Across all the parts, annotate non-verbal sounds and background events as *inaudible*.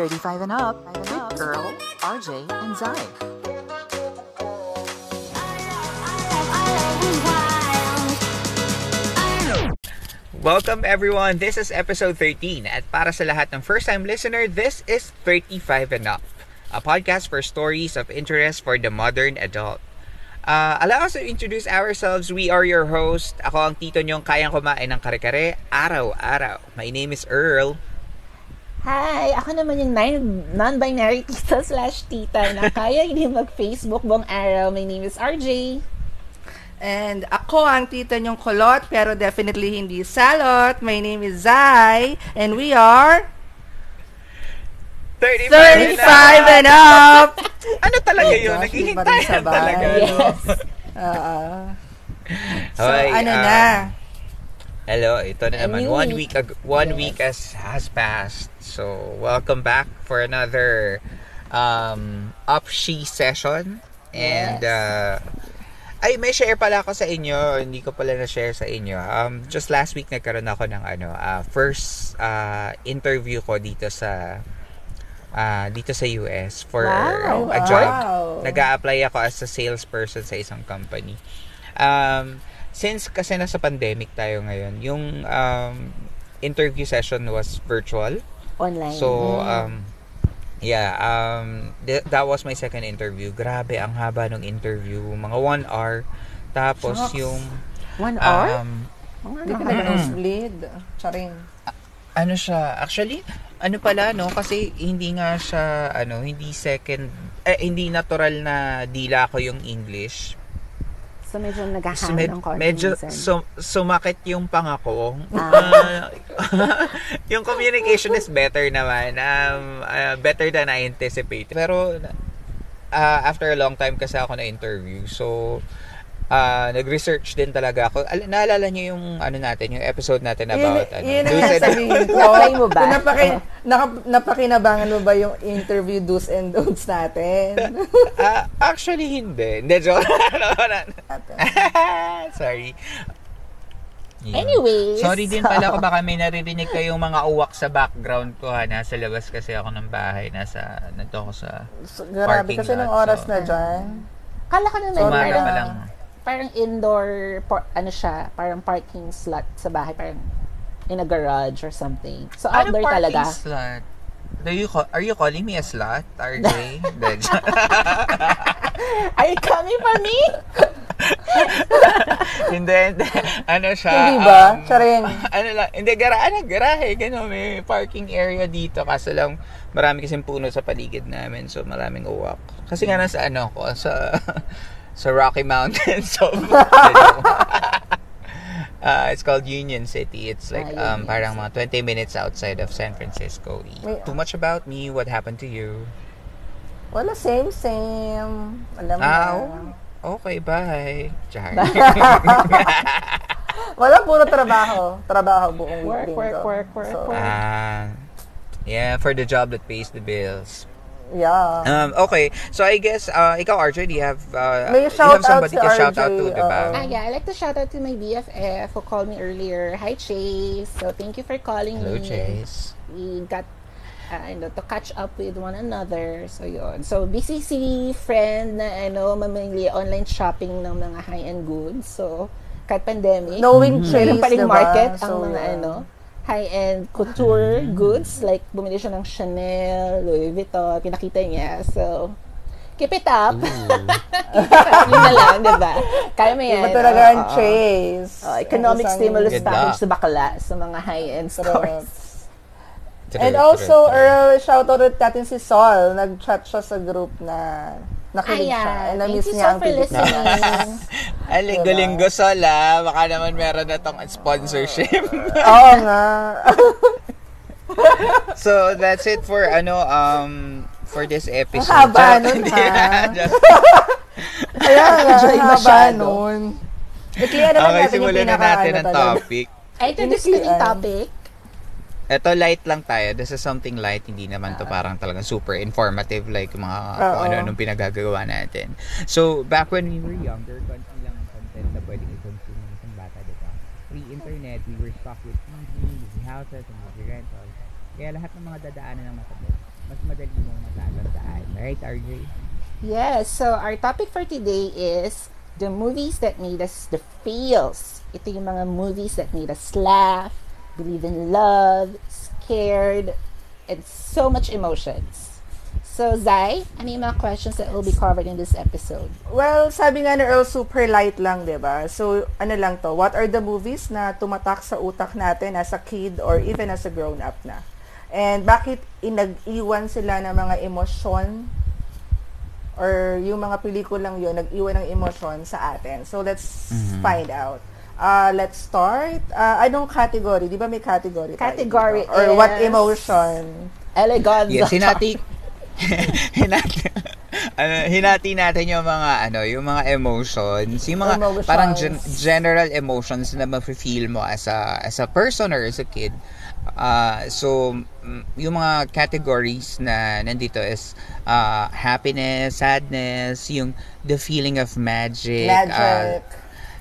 35 and up with Earl, RJ, and Zai. Welcome everyone. This is episode 13 at para sa lahat ng first-time listener, this is 35 and up, a podcast for stories of interest for the modern adult. Uh, allow us to introduce ourselves. We are your host. Ako ang tito niyong kayang kumain ng kare-kare araw-araw. My name is Earl. Hi! Ako naman yung non-binary *laughs* tita slash tita na kaya hindi mag-Facebook buong araw. My name is RJ. And ako ang tita niyong kulot, pero definitely hindi salot. My name is Zai, and we are... 35, 35 and up! *laughs* ano talaga yun? gosh, Naghihintay na talaga. no? *laughs* Oo. so, Hoy, ano ah, na? Hello, ito na naman. One week. week, ag- one Yes. week has, has passed. So, welcome back for another um, Upshi session. And, Yes. uh, ay, may share pala ako sa inyo. Hindi ko pala na-share sa inyo. Um, just last week, nagkaroon ako ng ano, uh, first uh, interview ko dito sa uh, dito sa US for Wow, a job. wow. nag apply ako as a salesperson sa isang company. Um, since kasi nasa pandemic tayo ngayon, yung um, interview session was virtual. Online. So, um, yeah, um, th- that was my second interview. Grabe, ang haba ng interview. Mga one hour. Tapos Shucks. yung, One hour? um, Hindi ka nag-nosebleed. Charing. ano siya, actually, ano pala, no? Kasi hindi nga siya, ano, hindi second, eh, hindi natural na dila ko yung English. So, medyo So, naghahanap med- ng konti medyo minsan. sum- sumakit yung pangako. Ah. *laughs* yung communication is better naman. Um, uh, better than I anticipated. Pero, uh, after a long time kasi ako na interview. So, uh, nag-research din talaga ako. Al- naalala niyo yung ano natin, yung episode natin about ano, yun ang sasabihin ko. Apply mo ba? *laughs* Napaki, naka- napakinabangan mo ba yung interview do's and don'ts natin? *laughs* Ah, actually, hindi. Hindi, joke. *laughs* Sorry. Yeah. Anyways. Sorry din pala ko baka may naririnig kayong mga uwak sa background ko ha. Nasa labas kasi ako ng bahay. Nasa, nandito ako sa So, grabe, Parking kasi nung lot, oras so- na dyan. Kala ko naman, Umaga parang, pa lang. Parang indoor, por, ano siya, parang parking slot sa bahay, parang in a garage or something. So, Ano outdoor parking talaga. slot? Do you call, are you calling me a slut, RJ? *laughs* Are you coming for me? *laughs* hindi, hindi. Ano siya? Hindi ba? um, Charing. *laughs* ano lang, hindi, gara, ano, garahe, gano'n, may parking area dito, kaso lang, marami kasing puno sa paligid namin, so maraming uwak. Kasi nga nasa ano ko, sa, sa Rocky Mountains, *laughs* so, *laughs* uh, it's called Union City. It's like, Ah, um, parang mga 20 minutes outside of San Francisco. Wait, Too much about me, what happened to you? Wala, same, same. Alam mo Ah, na. okay, bye. Char. *laughs* Wala, puro trabaho. Trabaho buong Work, linggo. work, work, work, So, work. Ah, yeah, for the job that pays the bills. Yeah. Um, okay, so I guess, uh, ikaw, RJ, do you have, uh, May you have somebody si to shout out to, RJ, diba? oo. Ah, yeah, I'd like to shout out to my BFF who called me earlier. Hi, Chase. So, thank you for calling Hello, me. Chase. We got uh, ano, to catch up with one another. So, yun. So, BCC friend na, ano, mamili online shopping ng mga high-end goods. So, kahit pandemic, Knowing meron Chase, diba? market ang So, mga, yeah. ano, high-end couture goods. Like, bumili siya ng Chanel, Louis Vuitton, pinakita niya. So, keep it up. *laughs* keep it up. Yun na lang, diba? Kaya mo yan. Iba talaga ang Oo. chase. Oh, economic Isang- stimulus package sa bakla sa mga high-end stores. And also. Earl, shoutout natin si Sol. Nag-chat siya sa group na nakinig siya. Ayan. And Thank na-miss you niya so ang listening. *laughs* Ay, linggo-linggo sola. Baka naman meron na tong sponsorship. *laughs* Oo nga. *laughs* so, that's it for, ano, um, for this episode. Ang haba Charot, nun, ha? na. Just- Kaya nga, Enjoy haba masyado. nun. I-clear naman okay, natin yung simulan na pinaka, natin ano ang topic. Ay, yung Initially, topic. Ito, light lang tayo. This is something light. Hindi naman to parang talagang super informative like mga kung Oo. ano-anong pinagagawa natin. So, back when we were younger, konti lang ang content na pwedeng i-consume ng isang bata, diba? Pre-internet, we were stuck with TV, movie houses, and movie rentals. Kaya lahat ng mga dadaanan ng mata mo, mas madali mong matatandaan. Right, RJ? Yes, so our topic for today is the movies that made us the feels. Ito yung mga movies that made us laugh, believe in love, scared, and so much emotions. So, Zai, ano yung mga questions that will be covered in this episode? Well, sabi nga ni Earl, super light lang, di ba? So, ano lang to, what are the movies na tumatak sa utak natin as a kid or even as a grown-up na? And bakit inag-iwan sila ng mga emosyon or yung mga pelikulang yun, nag-iwan ng emosyon sa atin. So, let's Mhm. find out. Uh, let's start. Uh, anong category? Di ba may category? tayo Category dito? Or what emotion? Eleganza. Yes, hinati *laughs* hinati ano, hinati natin yung mga ano, yung mga emotions, yung mga Emotions. parang gen- general emotions na mafe-feel mo as a as a person or as a kid. Uh, so mm, yung mga categories na nandito is uh, happiness, sadness, yung the feeling of magic, uh, Magic.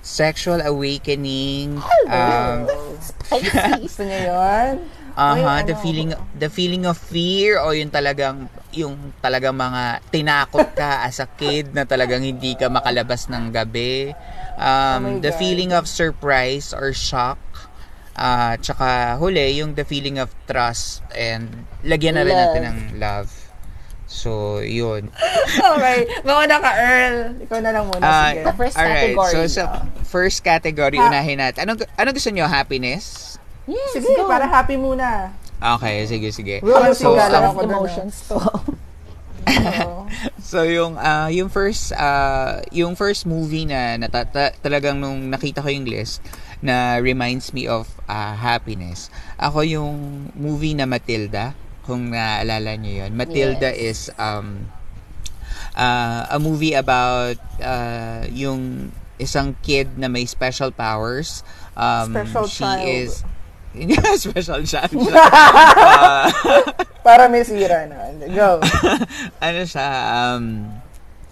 Sexual awakening, um, Pisces. *laughs* Gusto niyo yun? Ay, the ano? feeling the feeling of fear o yung talagang yung talagang mga tinakot ka *laughs* as a kid na talagang hindi ka makalabas ng gabi. Um, Oh the God. feeling of surprise or shock. Ah, tsaka huli yung the feeling of trust and lagyan na rin Love. natin ng love. So, yun. *laughs* okay. Mauna ka, Earl. Ikaw na lang muna. Ah, sige. The first alright. category. So, sa first category, Ha- unahin natin. Anong, anong gusto nyo? Happiness? Yes, Sige, go. para happy muna. Okay, sige, sige. Parang So, ako dun, emotions to. *laughs* So yung ah, yung first ah, yung first movie na nata- ta- talagang nung nakita ko yung list na reminds me of ah, happiness. Ako yung movie na Matilda, kung naalala niyo yun. Matilda is um ah, a movie about ah, yung isang kid na may special powers. Um, Special she child. is *laughs* special child. Ah, *laughs* Para may sira na. Go. *laughs* ano siya, um,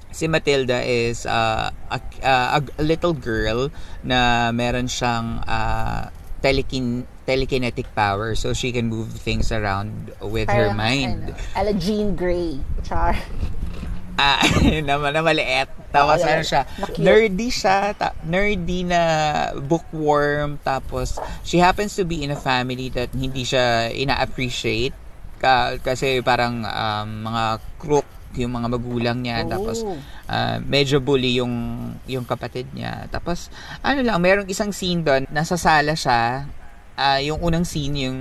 si Matilda is uh, a, a, a little girl na meron siyang uh, telekin telekinetic power so she can move things around with her Parang, mind. Ano, ala Jean Grey. Char. *laughs* Ah, *laughs* naman na maliit. Tapos Ah, ano siya, na-cute. nerdy siya, ta- nerdy na bookworm. Tapos, she happens to be in a family that hindi siya ina-appreciate. Ka- kasi parang um, mga crook yung mga magulang niya. Tapos, Oh. ah, medyo bully yung, yung kapatid niya. Tapos, ano lang, merong isang scene doon, nasa sala siya, ah yung unang scene yung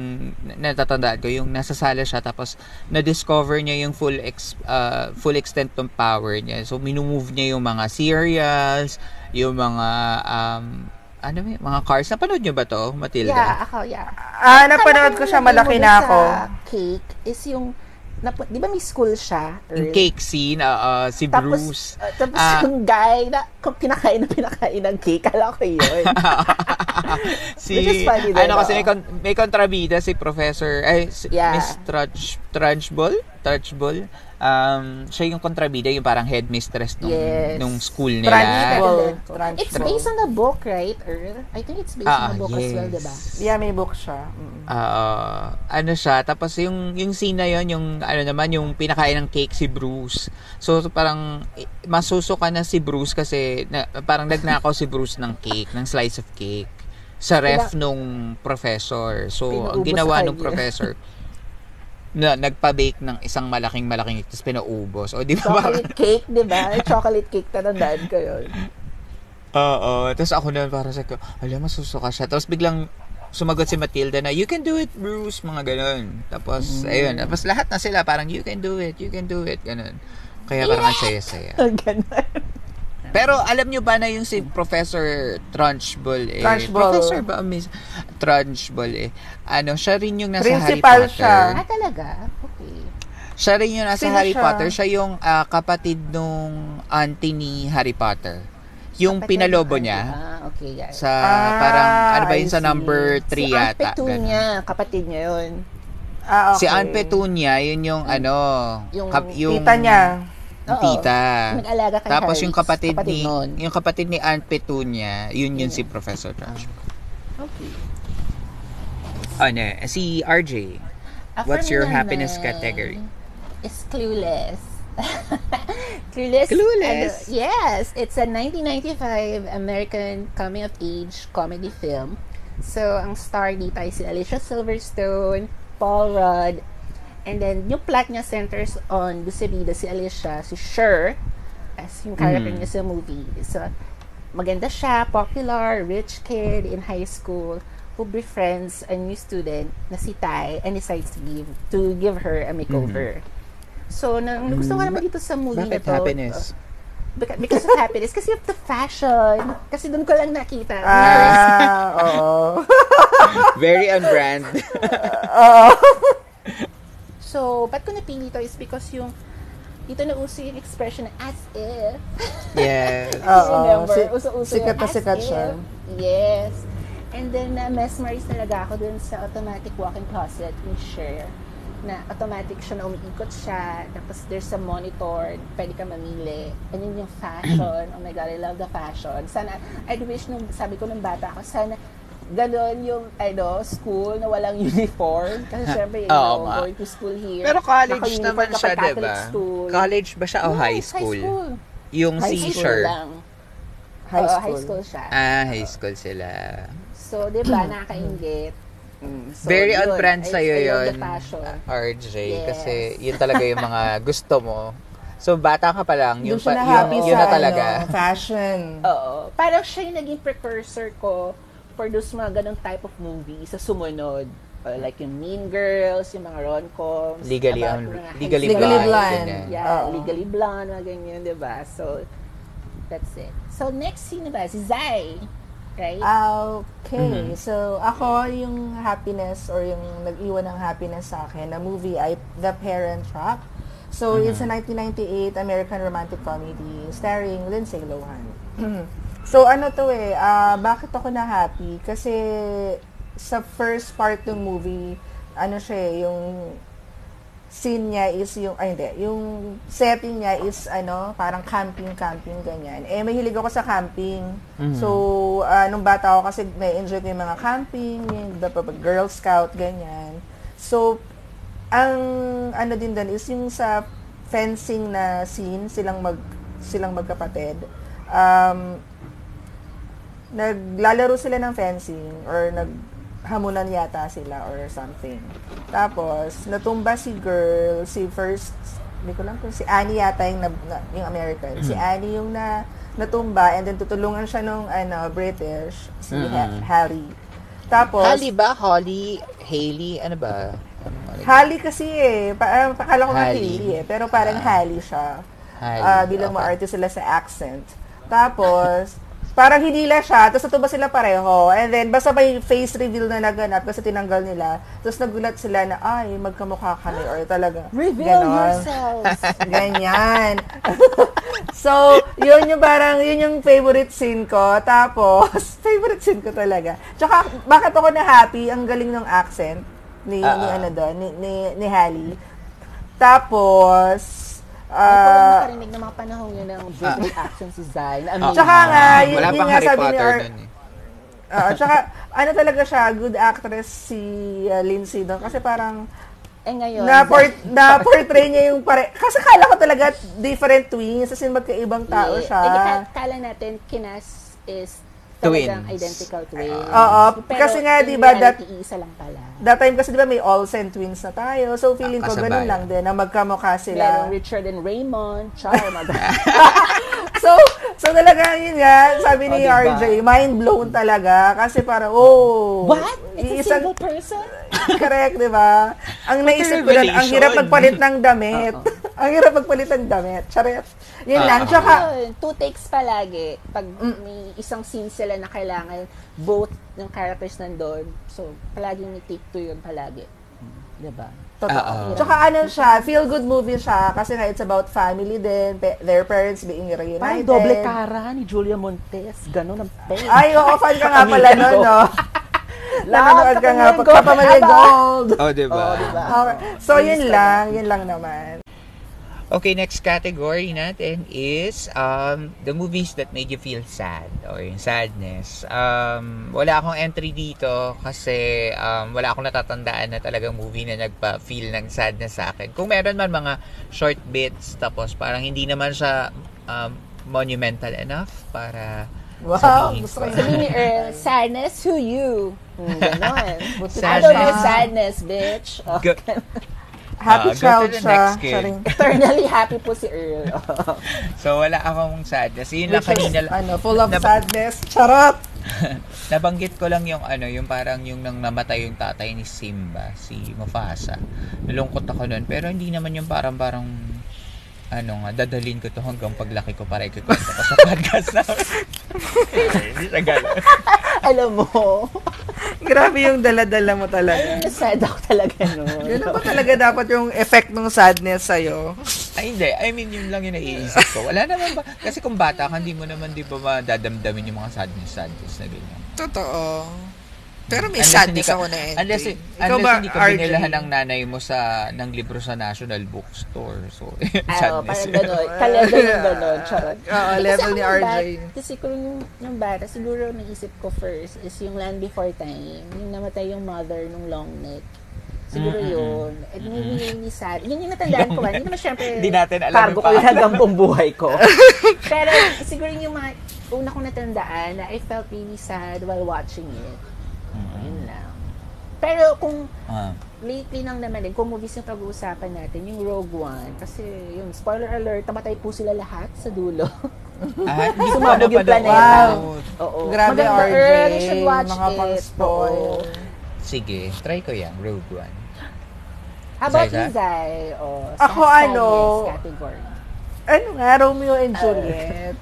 natatandaan ko yung nasa sala siya tapos na-discover niya yung full ex, ah, full extent ng power niya so minumove niya yung mga cereals yung mga um ano ba yun? mga cars napanood niyo ba to Matilda Yeah, ako, yeah. Ah, napanood ko siya, malaki na ako. Sa cake is yung, nap- di ba may school siya? yung Earl? cake scene ah, ah, si Tapos, Bruce uh, tapos Ah. yung guy na kung pinakain na pinakain ng cake, kala ko yun. *laughs* si Which is funny din, ano kasi may, kon- may kontrabida si Professor ay si, Yeah. Miss Trudge Trudgebull Trudgebull um siya yung kontrabida yung parang headmistress nung Yes. nung school nila Trunchbull. It's based on the book, right, Earl? I think it's based Ah, on the book as well, diba? Yeah, may book siya. Mm. Ah, ano siya tapos yung yung scene na yon yung ano naman yung pinakain ng cake si Bruce so parang eh, masusuka na si Bruce kasi na, parang nagnakaw si Bruce ng cake ng slice of cake sa ref nung professor so ang ginawa nung professor *laughs* na nagpa-bake ng isang malaking malaking cake tapos pinaubos o di ba Chocolate *laughs* cake, di ba? Chocolate cake, tatandaan ko yun. Oo. Tapos ako na para sa ko, alam, masusuka siya. Tapos biglang sumagot si Matilda na, you can do it, Bruce, mga ganun. Tapos, ayun. Tapos lahat na sila parang, you can do it, you can do it, ganun. Kaya parang ang saya-saya. *laughs* Ganun. Pero alam nyo ba na yung si Professor Trunchbull eh? Trunchbull. Professor ba? Miss? Trunchbull eh. Ano, siya rin yung nasa Harry Principal Potter. siya. Ah, talaga? Okay. Siya rin yung nasa Sino Harry siya? Potter. Siya yung ah, kapatid nung auntie ni Harry Potter. Yung Kapatid pinalobo niya. Ah, okay, yeah. Sa Ah, parang, ano ba yun, I sa number 3 si Aunt yata. Petunia, kapatid niya yun. Ah, okay. Si Aunt Petunia, yun yung ano, Yung kap- yung Tita niya. Oo. tita. Nag-alaga kay Tapos Harry. yung kapatid, ni nun. yung kapatid ni Aunt Petunia, yun yun si Professor Trash. Okay. Ano, si RJ. Ah, What's your naman, happiness category? is Clueless. *laughs* Clueless. Clueless? ano, yes, it's a 1995 American coming-of-age comedy film. So, ang star dito ay si Alicia Silverstone, Paul Rudd, and then yung plot niya centers on Busabida, si Alicia, si Cher, as yung character Mhm. niya sa movie. So, maganda siya, popular, rich kid in high school who befriends a new student na si Tai and decides to give to give her a makeover. So, nang gusto ko naman dito sa movie Bakit na to, happiness? Beca- because of happiness. Kasi of the fashion. Kasi doon ko lang nakita. Ah, oo. *laughs* Very on brand. *laughs* So, ba't ko napili to is because yung dito na uso yung expression na as if. yeah. *laughs* Oo. Si- Uso-uso sikat yung na as sikat if. siya. Yes. And then, na mesmerize talaga ako dun sa automatic walk-in closet ni Cher na automatic siya na umiikot siya. Tapos there's a monitor, pwede ka mamili. And yun yung fashion. oh my God, I love the fashion. Sana, I'd wish nung, sabi ko nung bata ako, sana ganon yung ano, school na walang uniform. Kasi *laughs* syempre, you Oo know, nga. going to school here. Pero college naman siya, diba? school. College ba siya o Yes, high school? High school. Yung High si school. High Oo, school. high school siya. Ah, high school sila. So, di ba, *clears throat* nakakaingit. Mm, so, Very on yun. brand I- sa'yo yun. RJ. Yes. Kasi yun talaga yung mga *laughs* gusto mo. So, bata ka pa lang, siya pa, happy yun sa na talaga. Ano, fashion. Oo. Parang siya yung naging precursor ko for those mga ganong type of movie sa sumunod. Uh, like yung Mean Girls, yung mga rom-coms. Legally, about legally, Legally blind. Blonde. ganyan. Yeah, Oo. Legally Blonde, mga ganyan, di ba? So, that's it. So, next, sino ba? Si Zai. Right? Okay. So, ako, yung happiness or yung nag-iwan ng happiness sa akin na movie ay The Parent Trap. So, it's a 1998 American romantic comedy starring Lindsay Lohan. *clears throat* so, ano to eh, ah, bakit ako na happy? Kasi sa first part ng movie, ano siya eh, yung scene niya is yung, ay hindi, yung setting niya is ano, parang camping-camping ganyan. Eh, mahilig ako sa camping. So, ah, nung bata ako kasi na-enjoy ko yung mga camping, yung the, the Girl Scout, ganyan. So, ang ano din doon is yung sa fencing na scene, silang mag silang magkapatid. Um, naglalaro sila ng fencing or naghamunan yata sila or something. Tapos, natumba si girl, si first, hindi ko lang kung si Annie yata yung, na, na- yung American. Si Annie yung na, natumba and then tutulungan siya nung ano, British, si Ha- Harry. Tapos, Holly ba? Holly? Haley? Ano ba? Hallie kasi eh. Pa, ah, pakala ko nga. Haley eh. Pero parang Hallie siya. Hallie, Ah, bilang okay. maarte sila sa accent. Tapos, parang hinila siya. Tapos natuba sila pareho. And then, basta may face reveal na naganap kasi tinanggal nila. Tapos nagulat sila na, ay, magkamukha kami. Or talaga. Reveal ganon. yourselves. *laughs* Ganyan. *laughs* so, yun yung parang, yun yung favorite scene ko. Tapos, *laughs* favorite scene ko talaga. Tsaka, bakit ako na happy? Ang galing ng accent ni, Ah, ni ah. ano doon, ni, ni, ni Hallie. Tapos, Lang ah, nakarinig ng mga panahon yun ng British accent si Ah. amazing. Tsaka nga, yun, Wala yun pang nga Harry sabi ni Potter Ar- nun eh. Tsaka, ano talaga siya, good actress si uh, Lindsay doon. Kasi parang, eh ngayon, na, port, na portray niya yung pare... Kasi kala ko talaga different twins, as in magkaibang tao Yeah. siya. Eh, kala natin, Kinas is talagang Twins. identical twins. Oo, Pero kasi nga, di ba, that- isa lang pala. That time kasi di ba may Olsen twins na tayo. So feeling ko Kasabay. ganun lang din na magkamukha sila. Richard and Raymond, Char, *laughs* *laughs* so so talaga yun nga, sabi ni Oh, diba? RJ, mind blown talaga kasi para oh, What? It's a iisang- single person? *laughs* correct, di ba? Ang naisip ko lang, ang hirap magpalit ng damit. Ang hirap magpalit ng damit. Charet. Yun lang. Oo. Tsaka, Yun, two takes palagi. Pag may isang scene sila na kailangan both ng characters nandun. So, palaging may take two yun palagi. Diba? Totoo. Oo. Tsaka ano siya, feel good movie siya kasi nga it's about family din, pe- their parents being reunited. Parang doble cara ni Julia Montes. Ganon ang pain. Ay, oo, fan ka nga pala nun, ko. no? *laughs* Nanonood ka nga, Kapamilya Gold. Gold. Oh, di ba? Oo, diba? Okay. So, yun lang, yun lang naman. Okay, next category natin is um, the movies that made you feel sad or yung sadness. Um, wala akong entry dito kasi um, wala akong natatandaan na talagang movie na nagpa-feel ng sadness sa akin. Kung meron man mga short bits, tapos parang hindi naman siya um, monumental enough para Wow, sabihin gusto ko. ko Sabi ni Earl, sadness to you. Hmm, ganon. I don't know sadness, bitch. Oh. Go- Happy to child siya. Eternally happy po si Earl. *laughs* so, wala akong sadness. Yun lang Which is, kanina. ano, full of Nab- sadness. Charot! *laughs* Nabanggit ko lang yung ano, yung parang yung nang namatay yung tatay ni Simba, si Mufasa. Nalungkot ako nun. Pero hindi naman yung parang parang ano nga, dadalhin ko to hanggang paglaki ko para ikukwento ko sa *laughs* podcast namin. hindi siya ganun. *laughs* Alam mo, Grabe yung dala-dala mo talaga. sad ako talaga nun. Yun ba talaga dapat yung effect ng sadness sa'yo? Ay, hindi. I mean, yun lang yung naiisip ko. Wala naman ba? Kasi kung bata ka, hindi mo naman, di ba, madadamdamin yung mga sadness-sadness na ganyan. Totoo. Pero may Unless sadness hindi ka- ako na entry. Unless, Ikaw unless ba, hindi ka RJ? binilahan ng nanay mo sa ng libro sa National Bookstore. So, *laughs* Ah, sadness. oh, parang gano'n. Ka-level yung *laughs* gano'n. Charot. Oo, Eh, level ni RJ. bat- Kasi kung yung, yung bata, siguro naisip ko first is yung Land Before Time. Yung namatay yung mother nung long neck. Siguro yun. It made me really sad. Yun yung natandaan ko. ba? Hindi naman syempre, Hindi natin alam cargo ko yun hanggang buong buhay ko. *laughs* Pero siguro yung mga una kong natandaan na I felt really sad while watching it. Yun lang. Pero kung Ah. lately lang naman din, kung movies yung pag-uusapan natin, yung Rogue One, kasi yung spoiler alert, namatay po sila lahat sa dulo. Ah, *laughs* hindi ko Sumabog yung planeta. Wow. Oo. Grabe, Maganda, RJ. Earl, you should watch mga it. pang-spoil. Sige, try ko yan, Rogue One. How about Zai? Oh, Ako, sa ano, category. Ano nga, Romeo and Juliet.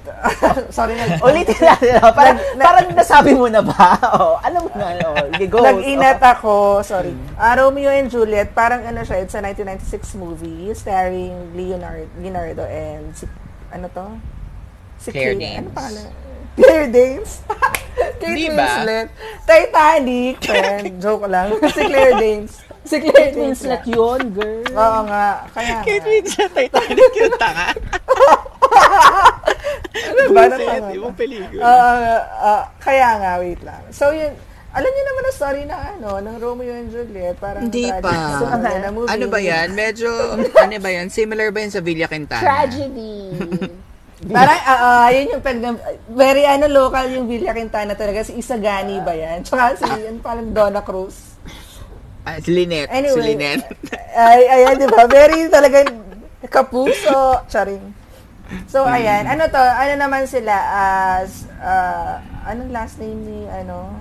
Sorry na. *laughs* Ulitin natin. oh. Parang, parang nasabi mo na ba? *laughs* Oh, alam mo na. Oh. Nag-inat ako, sorry. Ah, Romeo and Juliet, parang ano siya, it's a 1996 movie starring Leonardo, Leonardo and si, ano to? Si Claire Kate- Danes. Ano pangalan? Claire Danes. *laughs* Kate Di ba? Winslet. Titanic. friend. Joke lang. si Claire Danes. Si Claire Kate Winslet yun, girl. Oo nga. Kaya nga. Winslet, Titanic yung tanga. Ano ba? Natanga Yung ba? pelikula. Ah, ah, kaya nga, wait lang. So, yun, alam niyo naman ang story ng ano, ng Romeo and Juliet, parang Hindi tragic pa. na movie. Ano ba yan? Medyo, *laughs* ano ba yan? Similar ba yan sa Villa Quintana? Tragedy. Parang, ah, ah, yun yung pag, very ano, local yung Villa Quintana talaga. Si Isagani ba yan? Tsaka si, ano parang Donna Cruz. Ah, si Lynette. Si Anyway. Lynette. Ay, ayan, di ba? Very talaga kapuso. Charing. So, ayan. Ano to? Ano naman sila as, ah, anong last name ni, ano?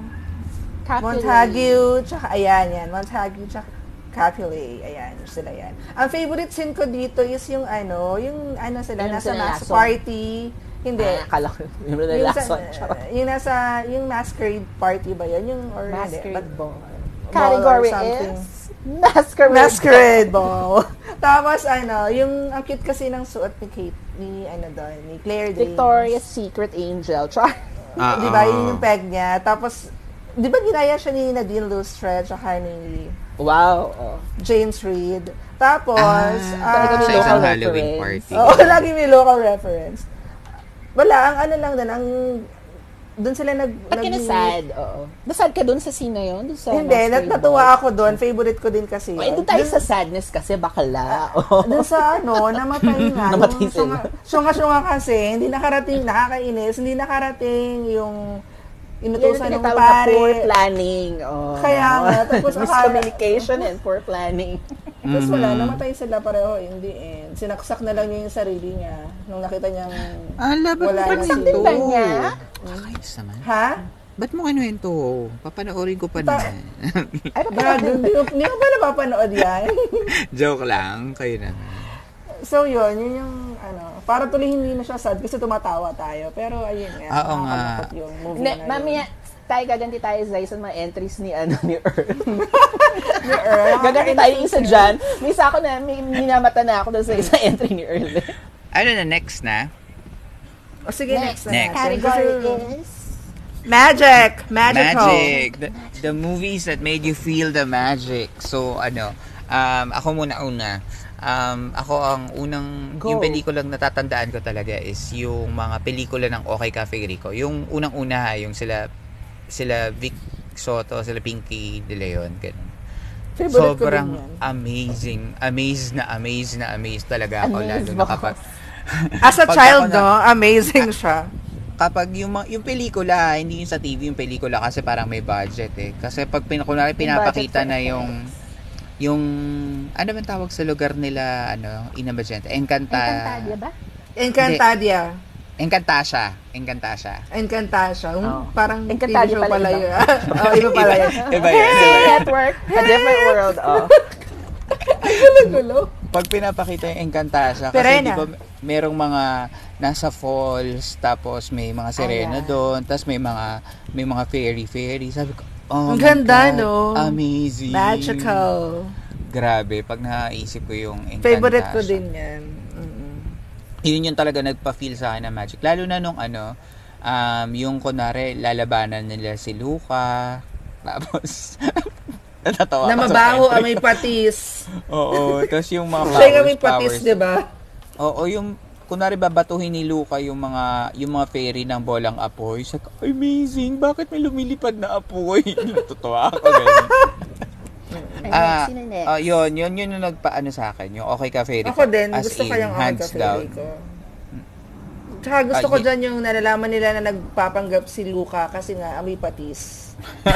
Montague, tsaka, ayan, yan. Montague, tsaka Capulet. Ayan, sila yan. Ang favorite scene ko dito is yung, ano, yung, ano sila, Yung nasa mass party. Hindi. Ah, akala ko. Yung na yung, nasa, yung masquerade party ba yun? Yung, or? Masquerade ball. ball or Category something. is masquerade. Masquerade ball. *laughs* Tapos, ano, yung, ang cute kasi ng suot ni Kate, ni, ano doon, ni Claire Danes. Victoria's Secret Angel. Char. Ah, *laughs* Di ba, yun yung peg niya. Tapos, di ba ginaya siya ni Nadine Lustre, tsaka ni Wow. Oh. James Reid. Tapos, Ah, ah, Talaga sa may isang local Halloween reference. party. Oo, *laughs* lagi may local reference. Wala, ang ano lang doon, ang doon sila nag... Ba't nag- na-sad? Oo. Nasad ka dun sa scene na yun? Sa Hindi, nat- natuwa ako doon. Favorite ko din kasi. Oh, doon tayo Dun- sa sadness kasi bakala. Oh. Doon sa ano, namatay *laughs* nga. Namatay yung syunga, syunga-syunga kasi, hindi nakarating, nakakainis, hindi nakarating yung inutusan ng na poor pare. planning. Oh. Kaya nga, tapos *laughs* akala- Miscommunication and poor planning. Tapos wala, namatay sila pareho in the end. Sinaksak na lang niya yung sarili niya nung nakita niyang, Ala, ba't Wala mo na kinuwento? Saktin ba niya? Kakainis naman. ha? Ba't mo kinuwento? Papanoorin ko pa Ta- naman. Ay, Gago, hindi ko, hindi ko pa napapanood yan. *laughs* Joke lang. Kayo na. So yun, yun yung ano, para tuloy hindi na siya sad kasi tumatawa tayo. Pero ayun nga, Oo nga. nakakalungkot yung movie Ne, na yun. mamaya, tayo gaganti tayo Zay sa mga entries ni ano ni Earl. *laughs* Ni Earl. *laughs* gaganti tayo isa dyan. *laughs* May isa ako na, may minamata na ako dun sa isang entry ni Earl. Ano na, next na? O sige, next, Next. na Next. natin. Category Kasi- is... Magic! Magical! Magic. The, the movies that made you feel the magic. So, ano, um, ako muna una. Um, ako ang unang, Go. yung pelikulang natatandaan ko talaga is yung mga pelikula ng Okay Cafe Rico. Yung unang-una, yung sila, sila Vic Soto, sila Pinky De Leon, ganun. Favorite Sobrang amazing, amazed na amazed na amazed talaga ako. Amazed lalo na kapag, *laughs* As a *laughs* child, na- no, amazing *laughs* siya. kapag yung, yung pelikula, hindi yung sa TV yung pelikula kasi parang may budget eh. Kasi pag pin, kunwari pinapakita na yung yung ano man tawag sa lugar nila ano Inabagente Encanta Encantadia ba? Encantadia. Encantasia Encantasia Encantasia. Um, Oh. Parang show pala pala iba. yun. *laughs* oh, iba pala yun. *laughs* Iba yun, iba yun. Network, a different world. Oh. Gulo. pag pinapakita yung Encantasia kasi Perena. di ba merong mga nasa falls tapos may mga sirena Ayan. doon tapos may mga may mga fairy fairy sabi ko oh Ang ganda, God, no? amazing Magical. grabe pag naisip ko yung Encantasia Favorite ko din yan. Mm-mm. yun yung talaga nagpa-feel sa akin ng magic. Lalo na nung ano, um, yung kunwari, lalabanan nila si Luca, *laughs* tapos, natatawa Na mabaho, entry. amoy patis. *laughs* Oo, tapos yung mga powers, Siya amoy patis, di ba? Oo, yung, kunwari babatuhin ni Luca yung mga, yung mga fairy ng bolang apoy. Sa amazing, bakit may lumilipad na apoy? *laughs* Natutuwa ako, ganun. Ah, ah, yun, yun, yun yung nagpaano sa akin, yung okay ka fairy. Ako din, As gusto ko in, yung hands Hands down. ko. Tsaka gusto Ah, ko dyan yung nalalaman nila na nagpapanggap si Luca kasi nga amoy patis. *laughs*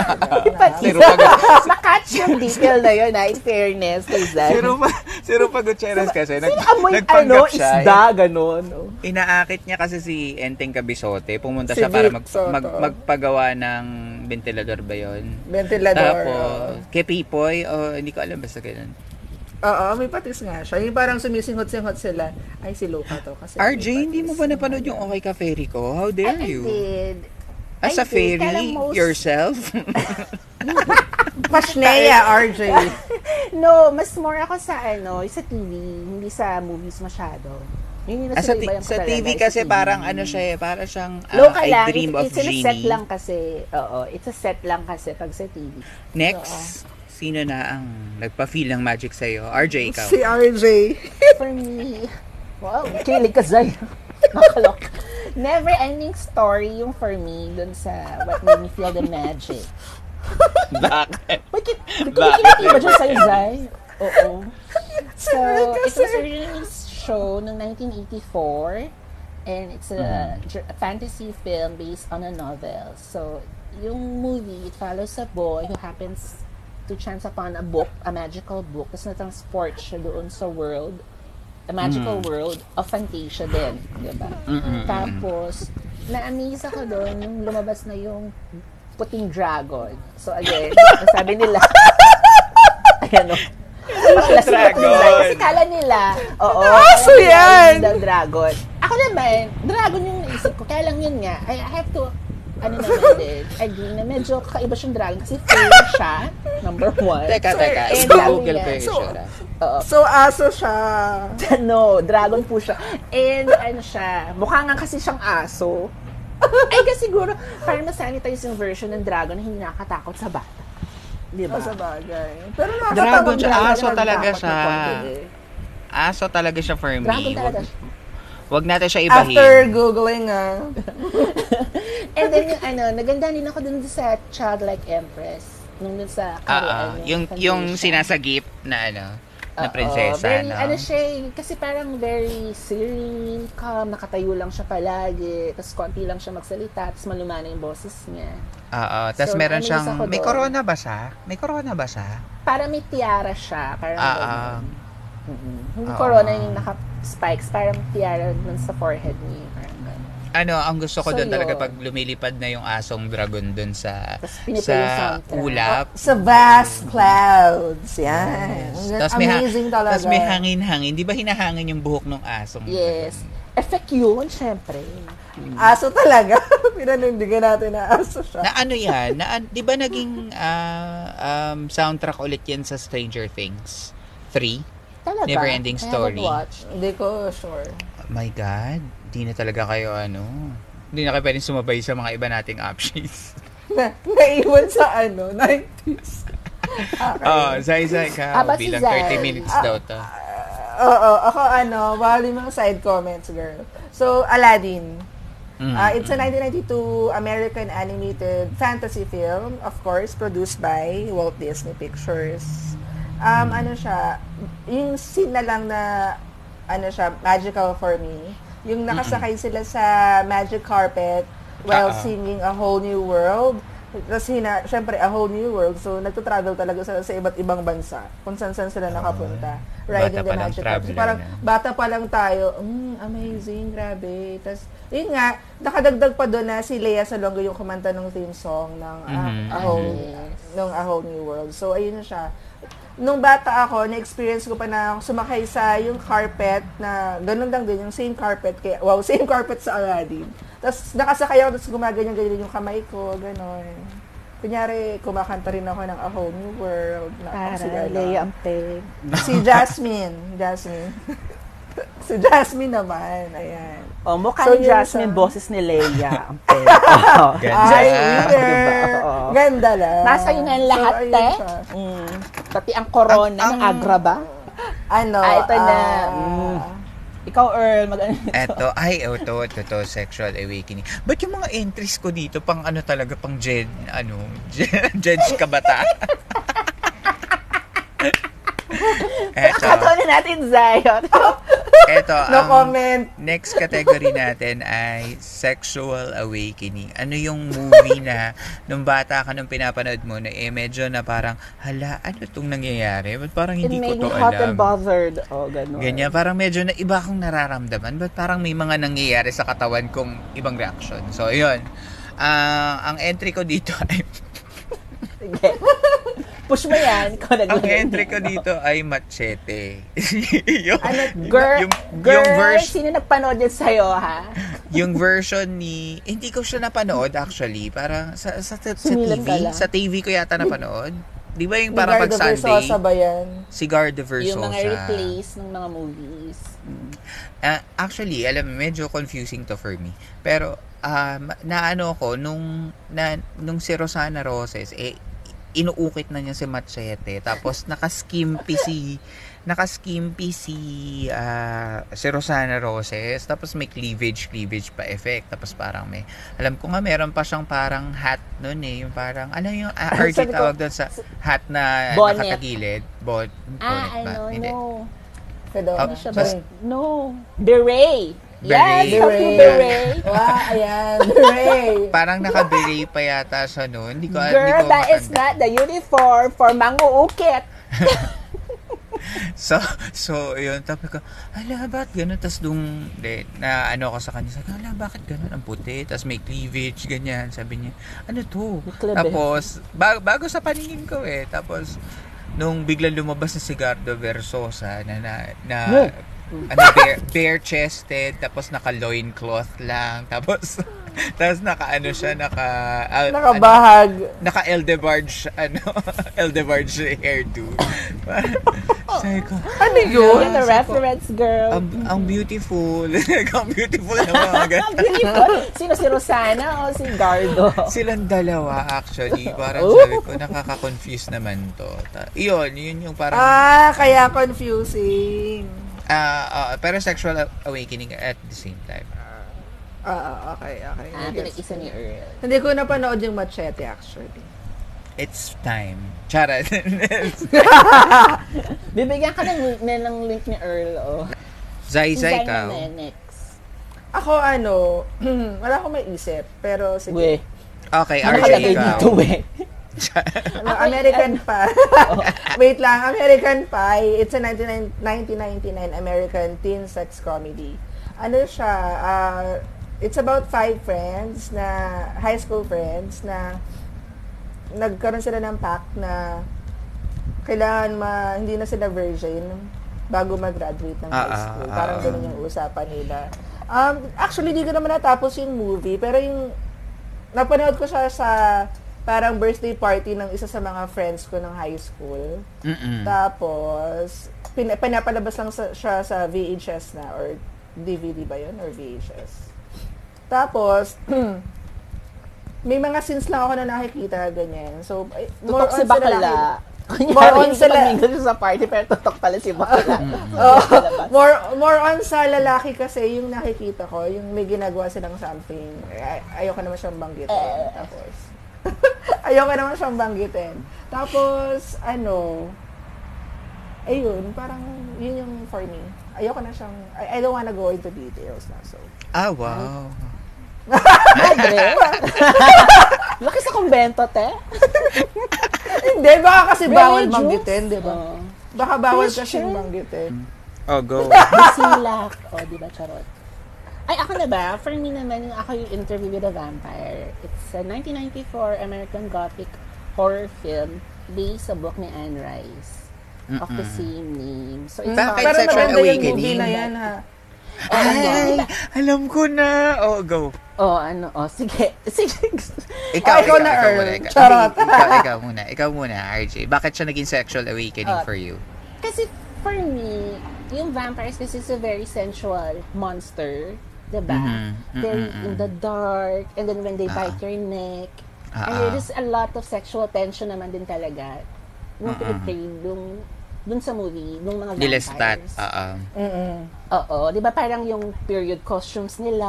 Pag, *laughs* Nakatch yung detail na yun, in fairness kay Zan. Si Rupa, si Rupa Gutierrez kasi, nag, Amoy ano, nagpanggap siya. isda, ganun. Oh. Inaakit niya kasi si Enteng Cabisote. Pumunta Si siya para mag, mag, magpagawa ng ventilador ba yun? Ventilador. Tapos, kay Pipoy, o hindi ko alam basta ganun. Oo, may patis nga siya. Yung parang sumisinghot-singhot sila. Ay, si Luca to. Kasi RJ, hindi mo ba napanood yung Okay Ka Fairy ko? How dare I, I you? did. As I a did, fairy, kaya most- yourself? *laughs* Pasneya, RJ. *laughs* No, mas more ako sa ano, sa TV, hindi sa movies masyado. Yun yung Ah, sa, nasa ti- sa ko talaga, TV sa kasi TV. parang ano siya eh, parang siyang ah, Local I lang, Dream it's, of it's in a Genie. set lang kasi. Oo, it's a set lang kasi pag sa TV. Next, sino na ang nagpa-feel ng magic sa'yo? RJ, ikaw. *laughs* si RJ. For me, wow, kilig ka Zay. *laughs* Nakalok. Never ending story yung for me dun sa what made me feel the magic. *laughs* Bakit? Bakit? Bakit? Ba dyan sa'yo, Zay? Oo. So, it was originally show noong 1984 and it's a, dr- a fantasy film based on a novel. So, yung movie, it follows a boy who happens to chance upon a book, a magical book, tapos na-transport siya doon sa world, a magical world of Fantasia din, di ba? Tapos, na-amaze ako doon nung lumabas na yung puting dragon. So, again, *laughs* sabi nila, *laughs* ayan o. Dragon. Kasi kala nila, oo. Aso kala nila yan! dragon. Ako naman, dragon yung naisip ko. Kaya lang yun nga, I have to, ano naman din, agree na medyo kakaiba siyang dragon kasi fair siya, number one. Teka, teka. And Google ko yung so. Oo. So, aso siya. *laughs* no, dragon po siya. And ano siya, mukha nga kasi siyang aso. *laughs* Ay, kasi siguro, parang na-sanitize yung version ng dragon na hindi nakakatakot sa bata. Di ba? Sa bagay. Pero Dragon nakakatawag siya, dragon aso na talaga siya. eh. Aso talaga siya for me. Dragon talaga siya. Wag natin siya ibahin. After Googling, ah. *laughs* And then yung ano, naganda din ako dun sa Childlike Empress. Nung dun sa Ah, ah. Korean, yung, Fantasia. yung sinasagip na ano, na Oo, prinsesa, very, no? Ano siya, eh, kasi parang very serene, calm, nakatayo lang siya palagi, tapos konti lang siya magsalita, tapos malumana yung boses niya. Oo, tapos So, meron siyang, may corona ba siya? May corona ba siya? Parang may tiara siya, parang Ah, ganun. ah. Mm-mm. Hindi Oo. corona yung naka-spikes, parang tiara dun sa forehead niya. Ano, ang gusto ko So, doon talaga pag lumilipad na yung asong dragon doon sa Tapos sa ulap. Sa vast clouds. Yan. Tapos may, Amazing talaga. tas may hangin-hangin. Di ba hinahangin yung buhok ng asong? Yes. Effect yun, syempre. Aso talaga. *laughs* Pinanindigan natin na aso siya. Na ano yan? Na, an- di ba naging ah, um, soundtrack ulit yan sa Stranger Things? 3? Talaga. Never-ending I haven't story. watched. Hindi ko sure. Oh my God. Di na talaga kayo ano. Hindi na kayo pwedeng sumabay sa mga iba nating options. *laughs* Na, naiwan sa ano, 90s. *laughs* Oh, Zai Zai ka. Ah, si bilang Zai? 30 minutes daw to. Oo, ako ano, bawal yung mga side comments, girl. So, Aladdin. Mm. Uh, it's a 1992 American animated fantasy film, of course, produced by Walt Disney Pictures. Um, ano siya, yung scene na lang na, ano siya, magical for me. Yung nakasakay sila sa magic carpet while Ah, ah. singing A Whole New World. Tapos hina, syempre, A Whole New World. So, nagto-travel talaga sila sa iba't ibang bansa. Kung saan-saan sila nakapunta. Riding Bata the magic carpet. So, parang, na. bata pa lang tayo, mm, amazing, grabe. Tapos, yun nga, nakadagdag pa doon na si Lea Salongo yung kumanta ng theme song ng ah, Mhm. A Whole, ng A Whole New World. So, ayun na siya. Nung bata ako, na-experience ko pa na sumakay sa yung carpet na, ganun lang din, yung same carpet, kaya, wow, *laughs* same carpet sa Aladdin. Tapos, nakasakay ako, tapos gumaganyan-ganyan yung kamay ko, gano'n. Kunyari, kumakanta rin ako ng A Whole New World. Na, Para ano, Leia ang peg. si Jasmine. Jasmine. *laughs* *laughs* si Jasmine naman. Ayan. Oh, mukha So, ni yun Jasmine, siya. boses ni Leia *laughs* ang. Oh. Ganda. Ay, diba? Ganda lang. Nasa yun ang lahat, so, te. siya. Mm. Pati ang corona Ang- ng Agra ba? Ano? Ah, ito na. ah, Mm. Ikaw, Earl, mag Eto, ay, ito, ito, ito, sexual awakening. Ba't yung mga entries ko dito, pang ano talaga, pang Jed, ano, *laughs* Jed's kabata? Eto, Katawa na natin, Zion. *laughs* eto, No ang comment. next category natin ay sexual awakening. Ano yung movie na nung bata ka nung pinapanood mo na eh medyo na parang, hala, ano itong nangyayari? Ba't parang It hindi ko made me to hot and alam? bothered. Oh, ganun. Ganyan, parang medyo na iba akong nararamdaman. Ba't parang may mga nangyayari sa katawan kong ibang reaction? So, yun. Ah, ang entry ko dito *laughs* ay Sige. Push mo yan. Ikaw ang entry ko dito ay machete. *laughs* yung, Ano, Girl, yung, girl, yung, vers- sino nagpanood yan sa'yo, ha? yung version ni eh, hindi ko siya napanood actually. Parang sa sa, sa, sa TV, sa TV ko yata napanood. Di ba yung parang pag Sunday, Versosa ba yan? si Garda Versosa. Yung mga replace ng mga movies. Ah, actually, alam medyo confusing to for me. Pero, um, naano ko, nung, na, nung si Rosana Roses, eh, inuukit na niya si Machete. Tapos, nakaskimpy si, nakaskimpy si, ah, si Rosana Roses. Tapos, may cleavage, cleavage pa effect. Tapos, parang may, alam ko nga, meron pa siyang parang hat nun eh. Yung parang, ano yung, uh, ko, tawag doon sa hat na Bonnet. nakatagilid? Bon, Ah, bonnet ba? ano, Hindi. no. Fedora. Ah, Ano siya ba? No. Beret. Beret. Yes, Beret. Beret. Beret. Wow, ayan. Hooray! *laughs* Parang naka-beret pa yata siya noon. Hindi ko, hindi Girl, ko that is not the uniform for manguukit. *laughs* So, so, yun. Tapos ko, ala, ba't ganun? Tapos nung, de, na ano ko sa kanya, sabi, ala, bakit ganun? Ang puti. Tapos may cleavage, ganyan. Sabi niya, ano to? Cleavage. Tapos, ba- bago sa paningin ko eh. Tapos, nung biglang lumabas na si Gardo Versosa na, na, na No. Ano, bare, bare chested, tapos naka loincloth lang, tapos, *laughs* tapos naka ano siya, naka, ano, Nakabahag. naka *laughs* Eldebarge ano Eldebarge hairdo. *laughs* Sabi ko, Ano yun? The reference, girl. ang, ang beautiful. ang beautiful na mga Ang ganda. beautiful. Sino si Rosana o si Gardo? Silang dalawa actually. Parang Oh. sabi ko, nakaka-confuse naman to. Ta- Iyon, yun yung parang, Ah, kaya confusing. Ah, ah, pero sexual awakening at the same time. Ah, okay, okay. Ah, pinag-isa ni Earl. Hindi ko napanood yung machete actually. It's time. Charot. *laughs* Bibigyan ka ng, ng link ni Earl, oh. Zay, zay ka. Ako ano, *clears throat* wala akong maisip, pero sige. We. Okay, Ano RJ ikaw. dito, we? Ano, American Pie. *laughs* Wait lang, American Pie. It's a 19, 1999 American teen sex comedy. Ano siya, ah, it's about five friends na, high school friends na nagkaroon sila ng pact na kailangan ma, hindi na sila virgin bago mag-graduate ng high Ah, ah, school. ah, Parang ganun yung usapan nila. Um, actually, di ko naman natapos yung movie, pero yung napanood ko siya sa parang birthday party ng isa sa mga friends ko ng high school. Mm-mm. Tapos, pin- pinapalabas lang sa, siya sa VHS na or DVD ba yun or VHS. Tapos, *clears throat* may mga scenes lang ako na nakikita ganyan. So, Tutok si sila bakla. More on sa la- sa party, pero tutok pala si bakla. *laughs* Oh, more more on sa lalaki kasi yung nakikita ko, yung may ginagawa silang something. Ay, ayoko naman siyang banggitin. Eh. Tapos *laughs* ayoko naman siyang banggitin. Tapos ano ayun, parang yun yung for me. Ayoko na siyang I, I don't wanna go into details na. So, Ah, wow. Madre. Laki sa kumbento, te. *laughs* hindi, baka kasi bawal banggitin, di ba? Oh. Baka bawal kasi Christian? banggitin. Oh, go. Basilak. O, di ba, charot. Ay, ako na ba? For me naman, yung ako yung interview with a vampire. It's a 1994 American Gothic horror film based sa book ni Anne Rice of the same name. So, it's Bakit Pero Sexual yung Awakening? movie na yan, ha? Ay, alam ko na. Oh, go. Oh, ano, oh, sige. *laughs* Sige. Ikaw, Oh, ikaw na, ikaw muna, ikaw. Charot. Ikaw, ikaw muna. Ikaw muna, RJ. Bakit siya naging sexual awakening Ah. for you? Kasi for me, yung vampires kasi is a very sensual monster. Diba? Mhm, mm, Very mm, mm. in the dark. And then when they Ah. bite your neck. Ah, and ah. there is a lot of sexual tension naman din talaga. Nung Mm-mm. pinag-portray dun, dun sa movie, nung mga Nilistat. vampires. Oo. Oo. Di ba parang yung period costumes nila,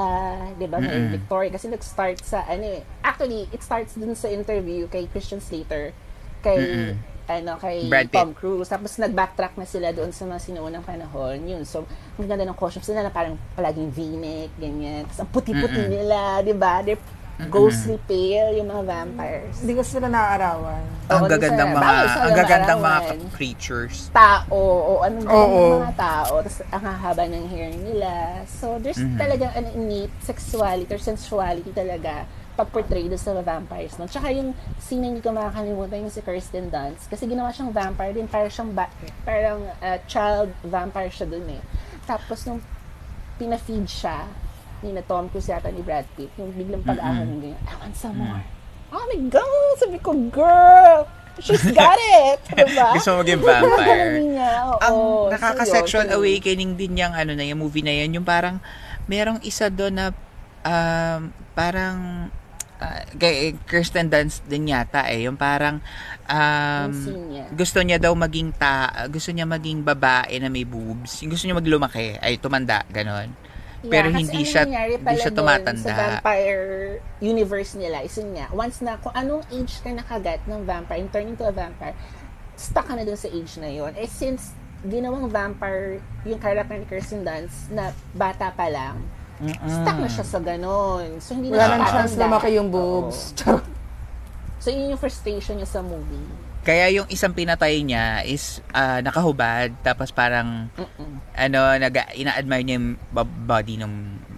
di ba, may Mm-mm. Victoria. Kasi nag-start sa, ano eh, actually, it starts dun sa interview kay Christian Slater, kay, Mm-mm. Ano, kay Brad Pitt. Tom Cruise. Tapos nag-backtrack na sila doon sa mga sinuunang panahon. Yun. So, ang ganda ng costumes nila na parang palaging v-neck, ganyan. Tapos ang puti-puti Mm-mm. nila, di ba? They're ghostly pale, yung mga vampires. Hindi ko sila naaarawan. Ang Oo, gagandang di mga, ang gagandang mga creatures. tao o anong Oo. ng mga tao tapos ang hahaba ng hair nila so there's Mhm. talagang an innate sexuality or sensuality talaga pag portray doon sa vampires no? Tsaka yung scene na hindi ko makakalimutan yung si Kirsten Dunst kasi ginawa siyang vampire din parang siyang ba- parang uh, child vampire siya doon eh. Tapos nung pina-feed siya ni na Tom Cruise yata ni Brad Pitt yung biglang pag-ahon mm ganyan I want some more. Oh my god! Sabi ko girl she's got it! *laughs* Diba? Gusto mo maging vampire. niya, oo. Ang So, nakaka-sexual yun. awakening din yung ano na yung movie na yan, yung parang merong isa doon na um, parang uh, kay Kirsten Dunst din yata eh, yung parang um, niya. gusto niya daw maging ta gusto niya maging babae na may boobs. Yung gusto niya maglumaki, ay tumanda, ganon. Pero kasi hindi ano siya hindi siya tumatanda. Sa vampire universe nila, is nga, once na, kung anong age ka nakagat ng vampire, and turn into a vampire, stuck ka na doon sa age na yun. Eh, since ginawang vampire yung character ni Kirsten Dunst na bata pa lang, stuck na siya sa ganon. So, hindi na Wala siya nang chance tatanda. lumaki yung boobs. *laughs* Charot. So, yun yung frustration niya sa movie. Kaya yung isang pinatay niya is ah, nakahubad tapos parang Mm-mm. ano nag ina-admire niya yung ba- body ng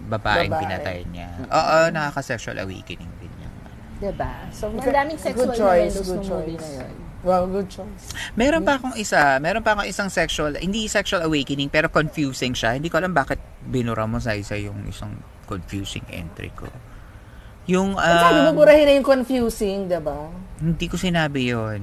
babaeng Babae. pinatay niya. Oo, nakaka-sexual awakening din yun. Diba? So, Okay. maraming sexual Good choice, innuendos good ng movie choice. na yun. Wow, good choice. Meron pa akong isa, meron pa akong isang sexual, hindi sexual awakening pero confusing siya. Hindi ko alam bakit binura mo sa isa yung isang confusing entry ko. Yung Ang sabi mo, um, burahin na yung confusing, diba? hindi ko sinabi yon.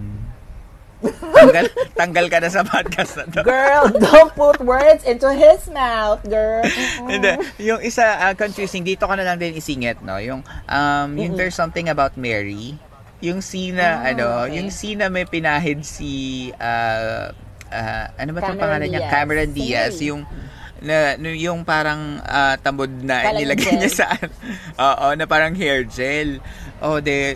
Tanggal, *laughs* tanggal ka na sa podcast na to. Girl, don't put words into his mouth, girl. *laughs* Hindi. Yung isa ah, confusing, dito ka na lang din isingit, no? Yung, um, yung There's Something About Mary. Yung scene na, Ah, ano, okay. yung scene na may pinahid si, ah, ah, ano ba Cameron pangalan niya? Diaz. Cameron Diaz. Sige. Yung, na, yung parang ah, tambod na Parang nilagay gel. niya sa, oo, na parang hair gel. Oh, de,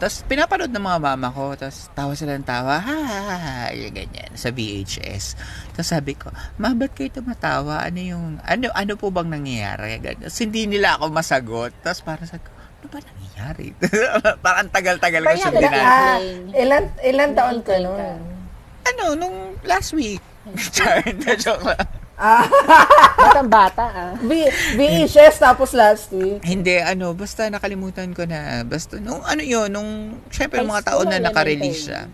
tapos pinapanood ng mga mama ko, tapos tawa sila ng tawa, ha, ha, ha, ha, yung ganyan, sa VHS. Tapos sabi ko, ma, ba't kayo tumatawa? Ano yung, ano, ano po bang nangyayari? Ganyan. Tapos hindi nila ako masagot. Tapos parang ko, ano ba nangyayari? *laughs* parang tagal-tagal ko siya dinaan. Ah, ilan, ilan taon ka nun? Ano, nung last week. *laughs* Char, na joke lang. *laughs* Batang bata, ah. V, VHS tapos last week. Hindi, ano, basta nakalimutan ko na. Basta, nung ano yun, nung, syempre, High mga taon na naka-release siya.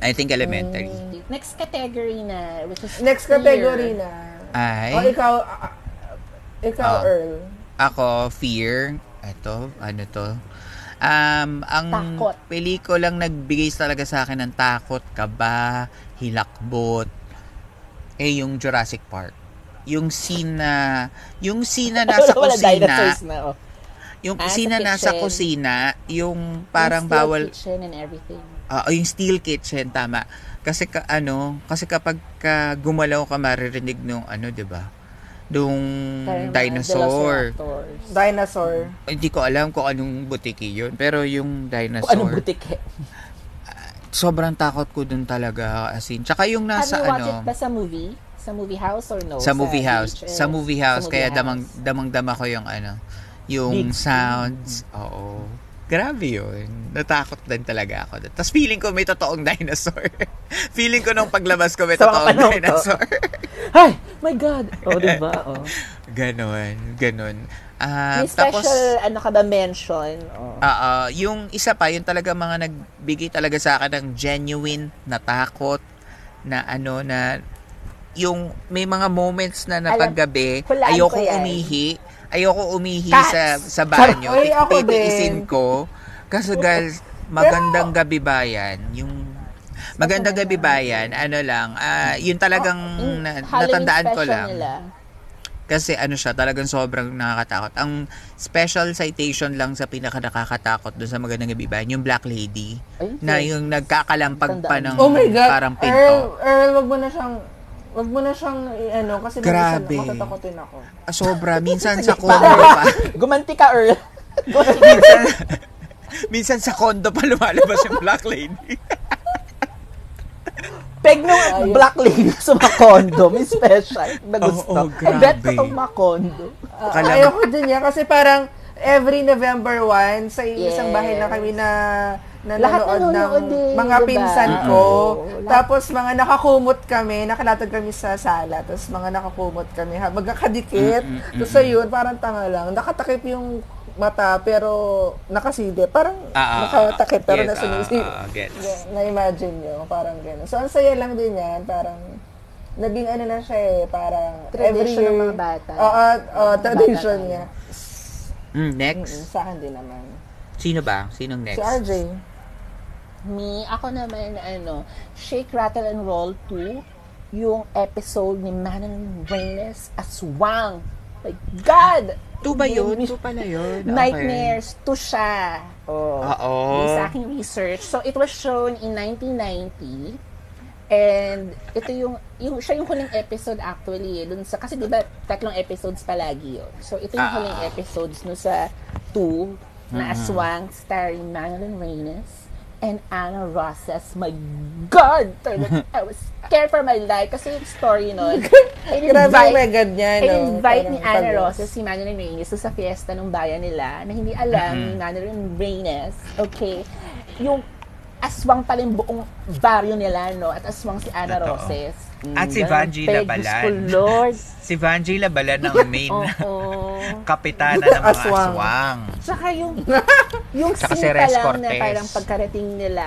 I think elementary. Next category na, which is Next fear. category na. Ay, O ikaw, ah, ikaw, Ah. Earl. ako, fear. Ito, ano to? Um, ang Takot. pelikulang nagbigay talaga sa akin ng takot, kaba, hilakbot, eh yung Jurassic Park. Yung scene na, yung scene na *laughs* nasa kusina, na, oh. yung Ah, sa scene na nasa kusina, yung parang Yung steel bawal, kitchen and everything. Ah, yung steel kitchen, tama. Kasi ka, ano, kasi kapag ka gumalaw ka maririnig nung ano, 'di ba? Nung dinosaur. Dinosaur. Hindi ko alam kung anong butiki 'yun, pero yung Kung anong dinosaur, butik eh. sobrang takot ko dun talaga as in. Tsaka yung Have nasa you watched ano, it ba sa movie? Sa movie house or no? sa movie house, VHS? sa movie house Sa kaya movie damang house. damang-dama ko yung ano, yung Big sounds. Oo. Grabe yun. Natakot din talaga ako. Tapos feeling ko may totoong *laughs* dinosaur. feeling ko nung paglabas ko may mga totoong dinosaur. *laughs* Ay! My God! Oh, di ba? Oh. *laughs* ganon, ganon. Ah, May tapos, special, ano ka ba, mention? Oh. Oo, yung isa pa, yung talaga mga nagbigay talaga sa akin ng genuine na takot na ano na yung may mga moments na na Alam, paggabi, hulaan ayoko ko yan. umihi. Ayoko umihi Cats. sa sa banyo. Ay, ako Titiisin din. ko. Kasi guys, magandang gabi bayan. Yung magandang gabi bayan, ano lang, ah, yun talagang Yung na- Halloween natandaan ko lang. Nila. Kasi ano siya, talagang sobrang nakakatakot. Ang special citation lang sa pinaka nakakatakot doon sa Magandang Gabi Bayan, yung Black Lady, Ay, na yung nagkakalampag pa ng Tandaan. Oh my God. parang Earl, pinto. Earl, wag mo na siyang wag mo na siyang ano kasi Grabe. minsan matatakotin ako. Ah, Sobra. Minsan sa *laughs* condo pa. *laughs* Gumanti ka, Earl. *laughs* minsan, minsan sa condo pa lumalabas yung Black Lady. Peg nung black lady sa mga condo. May special na gusto. Oo, I bet grabe. ko itong mga condo. Uh, ayoko din yan kasi parang every November 1 sa isang Yes. bahay lang kami na Lahat nanonood ng din, mga diba? pinsan ko. Lahat. Tapos mga nakakumot kami, nakalatag kami sa sala. Tapos mga nakakumot kami, ha, magkakadikit. Tapos ayun, parang tanga lang. Nakatakip yung mata pero nakaside. Parang ah, nakatakip pero yes, nasa ah, gets. Na-imagine nyo, parang gano'n. So, ang saya lang din yan. Parang, naging ano na siya eh, parang every Tradition year. ng mga bata. Oo, oo, tradition Bata niya. Mm, next. Mm, Sa akin din naman. Sino ba? Sinong next? Si RJ. Me, ako naman, ano, Shake, Rattle, and Roll 2, yung episode ni Manon Reynes Aswang. My God! Two ba yun? Two pala yun. Okay. Nightmares, to siya. Oh. Oo. Sa aking research. So, it was shown in 1990. And ito yung, yung siya yung huling episode actually. Dun sa, kasi di ba tatlong episodes palagi yun. So, ito yung Ah. huling episodes no sa 2 na Aswang starring Madeline Reynes and Anna Rosas. My God! *laughs* I was scared for my life kasi yung story nun. *laughs* Grabe yung megad niya, no? I-invite ni pagos. Rosas si Madeline Reynes sa fiesta ng bayan nila na hindi alam Mm-hmm. ni Madeline Reynes, okay, yung aswang pala yung buong baryo nila, no? At aswang si Ana Totoo. Roses. At si Mm, Vanji Peg, Labalan. Ko, Lord. *laughs* Si Vanji Labalan ng *laughs* main Oo. *laughs* kapitana ng mga Aswang. aswang. Tsaka yung, yung Tsaka si scene Rez pa lang na parang pagkarating nila,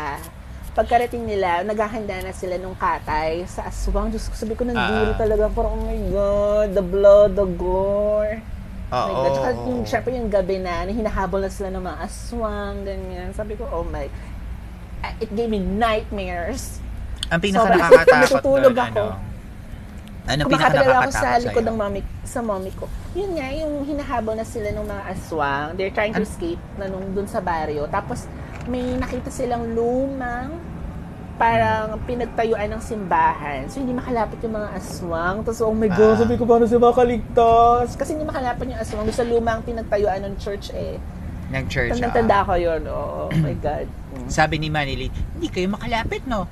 pagkarating nila, naghahanda na sila nung katay sa aswang. Diyos ko, sabi ko, nandiri Ah. talaga. Parang, oh my God, the blood, the gore. Oh my Oo. God. Tsaka yung, syempre yung gabi na, na hinahabol na sila ng mga aswang, ganyan. Sabi ko, oh my, Ah, it gave me nightmares. Ang pinaka nakakatakot *laughs* doon, ako. ano? Ano pinaka Kumakapital ako nakakatakot sa likod ng mommy, sa mommy ko. Yun nga, yung hinahabol na sila ng mga aswang. They're trying to escape na nung dun sa baryo. Tapos, may nakita silang lumang parang pinagtayuan ng simbahan. So, hindi makalapit yung mga aswang. Tapos, oh my God, Ah. sabi ko, paano sila makaligtas? Kasi hindi makalapit yung aswang. Doon sa lumang pinagtayuan ng church eh. Nag-church. ah. Tandang-tanda ko yun. Oh, oh my *clears throat* God. Sabi ni Manili, hindi kayo makalapit, no?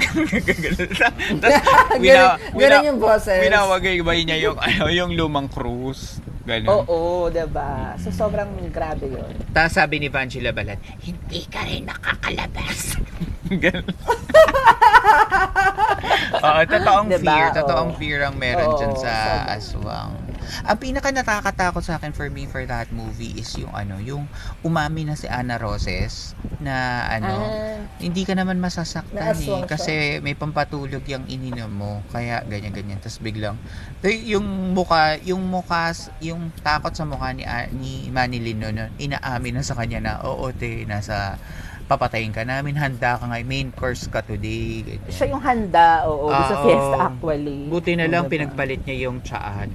*laughs* Tapos, Ganun- ganun yung boses. Winawagay niya yung, *laughs* ano, yung lumang cruise. Ganun. Oo, diba? So, sobrang grabe yun. Tapos sabi ni Vanji Labalan, hindi ka rin nakakalabas. *laughs* Ganun. Oo, totoong Diba? fear. Totoong Oo. fear ang meron Oo, dyan sa aswang. Ang pinaka nakakatakot sa akin for me for that movie is yung ano, yung umami na si Ana Roses na ano, Ah. hindi ka naman masasaktan eh. Kasi may pampatulog yung ininom mo. Kaya ganyan-ganyan. Tapos biglang, eh, yung muka, yung mukas, yung takot sa mukha ni, A- ni Manilin no, inaamin na sa kanya na, oo te, nasa papatayin ka namin, handa ka nga, main course ka today. Ganyan. Siya yung handa, oo, doon sa Oo. fiesta actually. Buti na lang pinagpalit niya yung tsaan.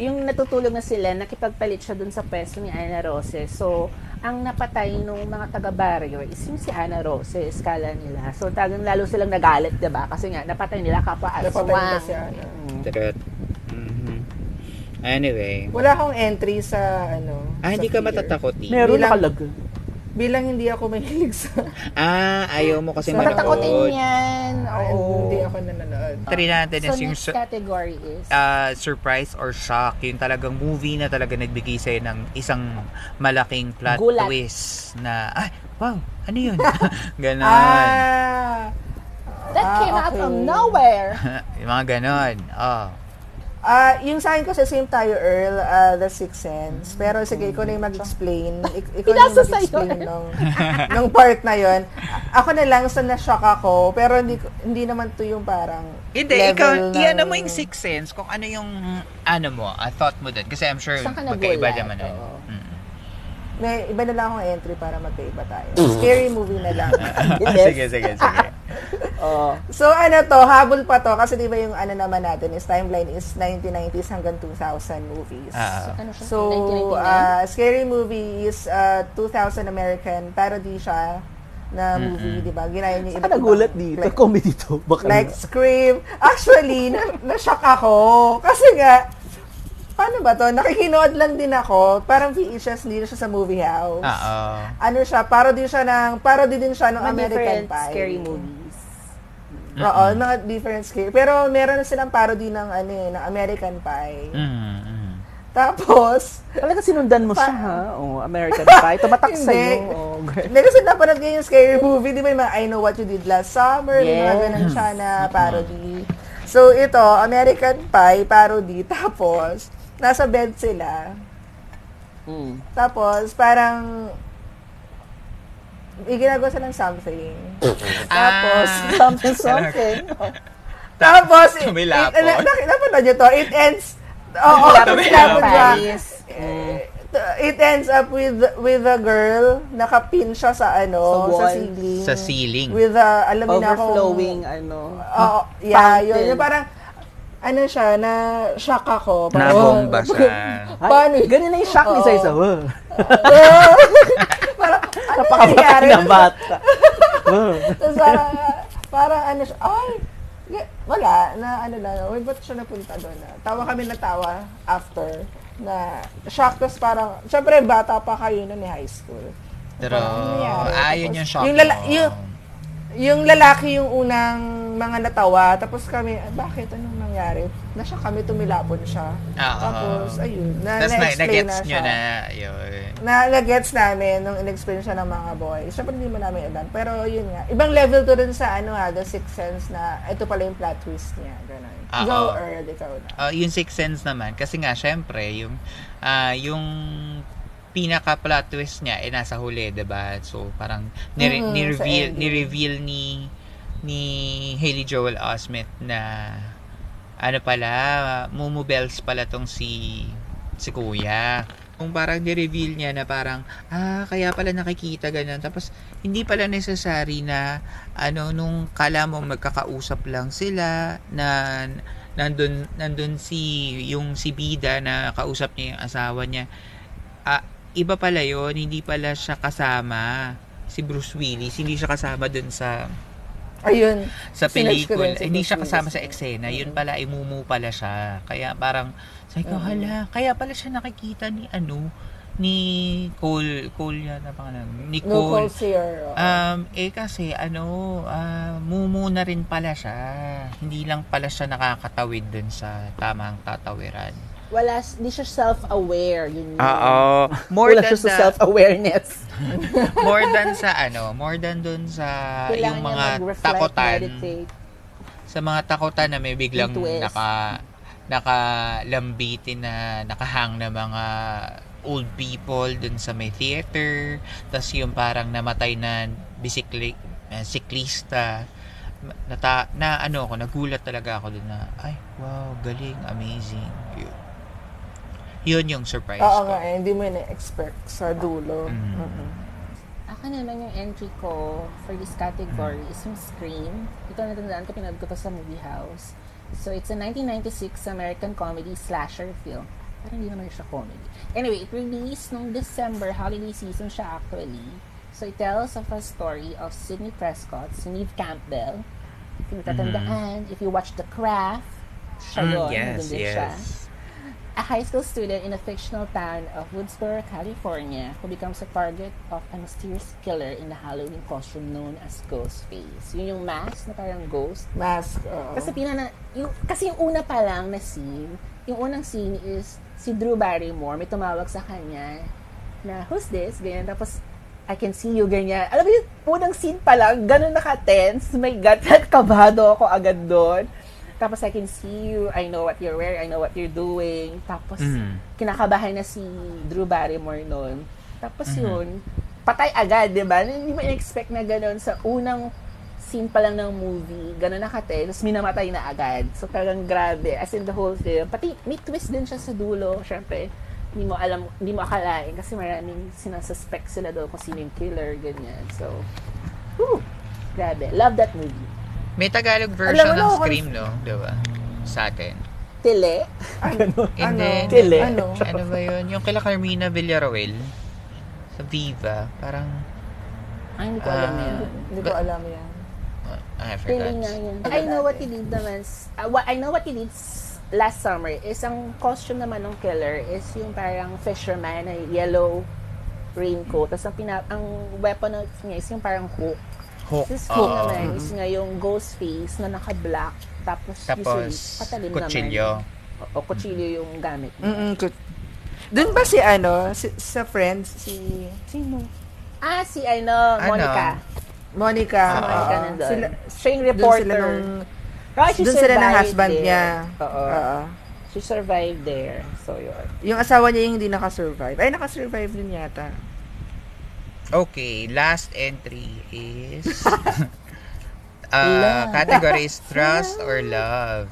Yung natutulog na sila, nakipagpalit siya dun sa pwesto ni Ana Roses. So, ang napatay nung mga taga-barrio is yung si Ana Roses, kala nila. So, tagang lalo silang nagalit, 'di ba Kasi nga, napatay nila kapwa Napatay aswang. nila si Ana. True. Mhm. Anyway. Wala akong entry sa ano. Ah, sa hindi ka fear. matatakotin. Meron Bilang- nakalagay. Bilang hindi ako mahilig sa... Ah, ayaw mo kasi Tatakotin manood. yan. Oo. Hindi ako nanonood. Try natin So, yung next category is uh, surprise or shock. Yung talagang movie na talaga nagbigay sa'yo ng isang malaking plot Gulat. twist na, ay, wow, ano yun? *laughs* Ganon. Ah! That Ah, came out okay. from nowhere. *laughs* yung mga ganon. Oh. Ah, yung sa akin kasi same tayo, Earl, ah, The Sixth Sense. Pero sige, ikaw na yung mag-explain. Ik- *laughs* ikaw na yung mag-explain nung, nung part na yon. Ako na lang, sa na-shock ako. Pero hindi, hindi naman to yung parang Hindi, level ikaw, ng- iyan mo yung sixth sense kung ano yung, ano mo, a thought mo dun. Kasi I'm sure magkaiba naman nun. Oo. Mm. May iba na lang akong entry para magkaiba tayo. Scary movie na lang. *laughs* Ah, sige, sige, sige. *laughs* Oh. So ano to, habol pa to kasi di ba yung ano naman natin is timeline is 1990s hanggang 2000 movies. Ah. Ano siya? So, 1999? uh, Scary Movie is uh, 2000 American parody siya na movie, di ba? Ginaya niya Saan ka nagulat dito? Comedy to. Baka Like Scream. Actually, na, na-shock ako. Kasi nga, paano ba to? Nakikinood lang din ako. Parang VHS, hindi na siya sa movie house. Oo. Ano siya, parody siya ng, parody din siya ng American Pie. scary movies. Oo, mga different scary. Pero meron na silang parody ng, ano eh, ng American Pie. Mm, mm. Tapos, Talaga sinundan mo Pa- siya, ha? Oh, American Pie. Tumatak *laughs* Hindi. sa'yo. Oh. Hindi kasi napanood ko yung scary movie, di ba yung mga I Know What You Did Last Summer, may mga Yes. ganun siya na parody. So ito, American Pie parody, *laughs* tapos nasa bed sila, Mm. tapos parang may ginagawa silang something. tapos, Ah. Something, something. tapos, *laughs* it, Tumilapon. it, nak- napanood nyo to, it ends, oo, Tumilapon. tumilapon. Mm. It ends up with with a girl, nakapin siya sa ano, Sa sa, ceiling. Sa ceiling. With a, alam mo na akong- Overflowing, ano. Oo, yeah, Fountain. yun. Yung parang, ano siya, na shock ako. Parang, Nabomba siya. *laughs* Ay, Paano? Ganun na yung shock ni Oo. *laughs* Parang, ano Napakabata na bata. *laughs* Tapos parang, parang ano siya, ay, wala, na ano na, uy, ba't siya napunta doon? Tawa kami na tawa after, na shock, tapos parang, syempre, bata pa kayo nun eh, high school. Pero, Ano nangyari? ah, yun yung shock yung lala- yung- Yung lalaki yung unang mga natawa, tapos kami, "Ah, bakit? Anong nangyari? Na siya kami, tumilapon siya. Oo. Tapos, ayun, na, Tapos na, na-explain na nyo siya. na, yun. Na, na-gets namin nung in-explain siya ng mga boys. Siyempre, hindi mo namin alam. Pero, yun nga. Ibang level to dun sa, ano ha, The Sixth Sense na ito pala yung plot twist niya. Ganun. Ah, Go. Earl, ikaw na. Ah, yung Sixth Sense naman, kasi nga, syempre, yung, ah, yung pinaka plot twist niya eh nasa huli, 'di ba? So parang ni- Mm-mm, ni-reveal ni-reveal ni ni Haley Joel Osment na ano pala, Mumu Bells pala tong si si Kuya. Kung parang ni-reveal niya na parang, ah, kaya pala nakikita ganun. Tapos, hindi pala necessary na, ano, nung kala mo magkakausap lang sila, na nandun, nandun si, yung si Bida na kausap niya yung asawa niya. Ah, iba pala yon hindi pala siya kasama si Bruce Willis, hindi siya kasama dun sa Ayun. sa pelikula. Hindi siya kasama sa eksena. Yun pala, imumu pala siya. Kaya parang, sabi ko, hala, kaya pala siya nakikita ni ano, ni Cole, Cole yan, ang pangalan, ni No Cole. oo. Um, eh kasi, ano, ah, mumu na rin pala siya. Hindi lang pala siya nakakatawid dun sa tamang tatawiran. Wala, hindi siya self-aware. Yun yun. Oo. More Wala than siya sa the- self-awareness. *laughs* more than sa ano, more than dun sa Kailangan yung mga takutan. meditate. sa mga takutan na may biglang Twist. naka nakalambitin na nakahang na mga old people dun sa may theater tas yung parang namatay na bisikli uh, siklista nata, na ano ako nagulat talaga ako dun na ay wow galing amazing yun, yun yung surprise Oo ko nga, eh, hindi mo na-expect sa dulo. Mm. Mm-mm. Ako naman yung entry ko for this category is yung Scream. Ito natandaan ko, pinanood ko to sa movie house. So, it's a 1996 American comedy slasher film. Parang hindi naman siya comedy. Anyway, it released nung December, holiday season siya actually. So, it tells of a story of Sidney Prescott, Neve Campbell. Kung tatandaan, if you watch The Craft, siya Mm, yun. yes, din siya. A high school student in a fictional town of Woodsboro, California, who becomes a target of a mysterious killer in the Halloween costume known as Ghostface. Yun yung mask na parang ghost. Mask. oo. Kasi pinana, yung, kasi yung una pa lang na scene, yung unang scene is si Drew Barrymore, may tumawag sa kanya na, who's this? Ganyan. Tapos, I can see you, ganyan. Alam mo yung unang scene pa lang, ganun naka-tense. My God, *laughs* kabado ako agad doon. Tapos, I can see you, I know what you're wearing, I know what you're doing. Tapos, Mhm. kinakabahan na si Drew Barrymore noon. Tapos yun, patay agad, di ba? Hindi mo in-expect na gano'n sa unang scene pa lang ng movie, gano'n nakate, tapos minamatay na agad. So talagang grabe, as in the whole film. Pati may twist din siya sa dulo, syempre. Hindi mo alam, hindi mo akalain kasi maraming sinasuspect sila doon kung sino yung killer, ganyan. So, whew, grabe. Love that movie. May Tagalog Alam version na ng Scream, no? Diba? Sa atin. Tele. Ano? Hindi. Tele. Ano? Ano ba yun? Yung kila Carmina Villaroel sa Viva, parang Ay, hindi ko alam Ah, yan. Hindi ko alam yan. uh, I forgot. nga yan. I know what he did naman. uh, what, I know what he did last summer is ang costume naman ng killer is yung parang fisherman na yellow raincoat. Tapos ang, pina, ang weapon niya is yung parang hook. Hook. This hook Oo. naman is nga yung ghost face na naka-black. Tapos, Tapos, usually, patalim kutsilyo. naman. O, o kutsilyo yung gamit niya. Mm-mm. kut- Doon ba si ano, si, sa Friends, si Sino? Ah, si ano, Ano? Monica. Monica. Si Monica oo. nandun. Sila, Siya yung doon reporter. sila nung, Ah, she doon sila ng survived husband there. niya. Oo. Oo. She survived there. So, yun. Yung asawa niya yung hindi nakasurvive. Ay, nakasurvive din yata. Okay, last entry is *laughs* uh, category is trust or love.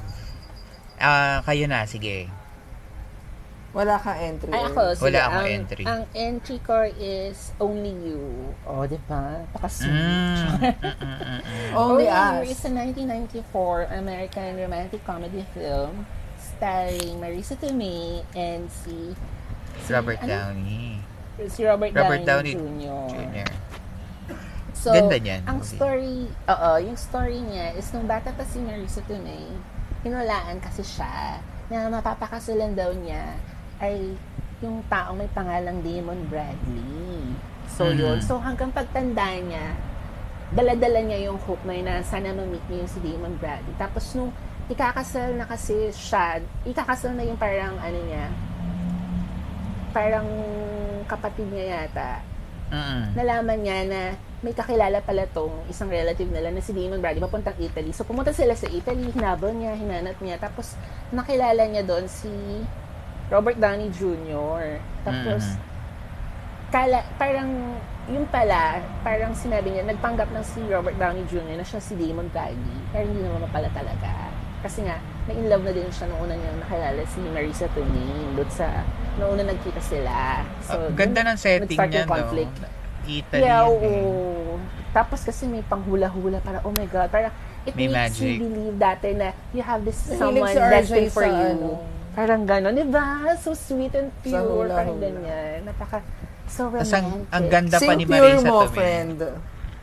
Ah, kayo na, sige. Wala kang entry. Ay, ako, sige, Wala akong ang, entry. Ang entry ko is Only You. Oh, di ba? Pakasweet. Mm, *laughs* mm, mm, mm, mm. Only You Us. is a 1994 American romantic comedy film starring Marisa Tomei and si, si Robert ano? Downey Si Robert, Robert Downey, Downey Jr. Jr. So, Ganda niyan, ang movie. story, oo, yung story niya is nung bata pa si Marisa Tomei, hinulaan kasi siya na mapapakasulan daw niya ay yung taong may pangalang Damon Bradley. So, Mhm. yun. So, hanggang pagtanda niya, dala-dala niya yung hope na yun na sana ma-meet niya yung si Damon Bradley. Tapos, nung ikakasal na kasi siya, ikakasal na yung parang, ano niya, parang kapatid niya yata, Mm-mm. nalaman niya na may kakilala pala tong isang relative nila na si Damon Bradley papuntang Italy. So pumunta sila sa Italy, hinabol niya, hinanap niya. Tapos nakilala niya doon si Robert Downey Jr. Tapos Mm. kala, parang yung pala, parang sinabi niya, nagpanggap ng si Robert Downey Jr. na siya si Damon Bradley. Pero hindi naman pala talaga. Kasi nga, na-in love na din siya nung una niyang nakilala si Marisa Tomei doon sa, nung una nagkita sila. So, Ah, ganda ng setting niya, yung conflict. no? Italy. Yeah, yun eh. oo. Tapos kasi may panghula-hula para oh my god, parang it May makes magic. you believe dati na you have this someone destined for you. ano. Parang gano'n, di ba? So sweet and Sa pure, hula-hula. parang ganyan. Napaka, so romantic. ang, ang ganda pa Sing ni pure Marisa mo, Tomei. friend.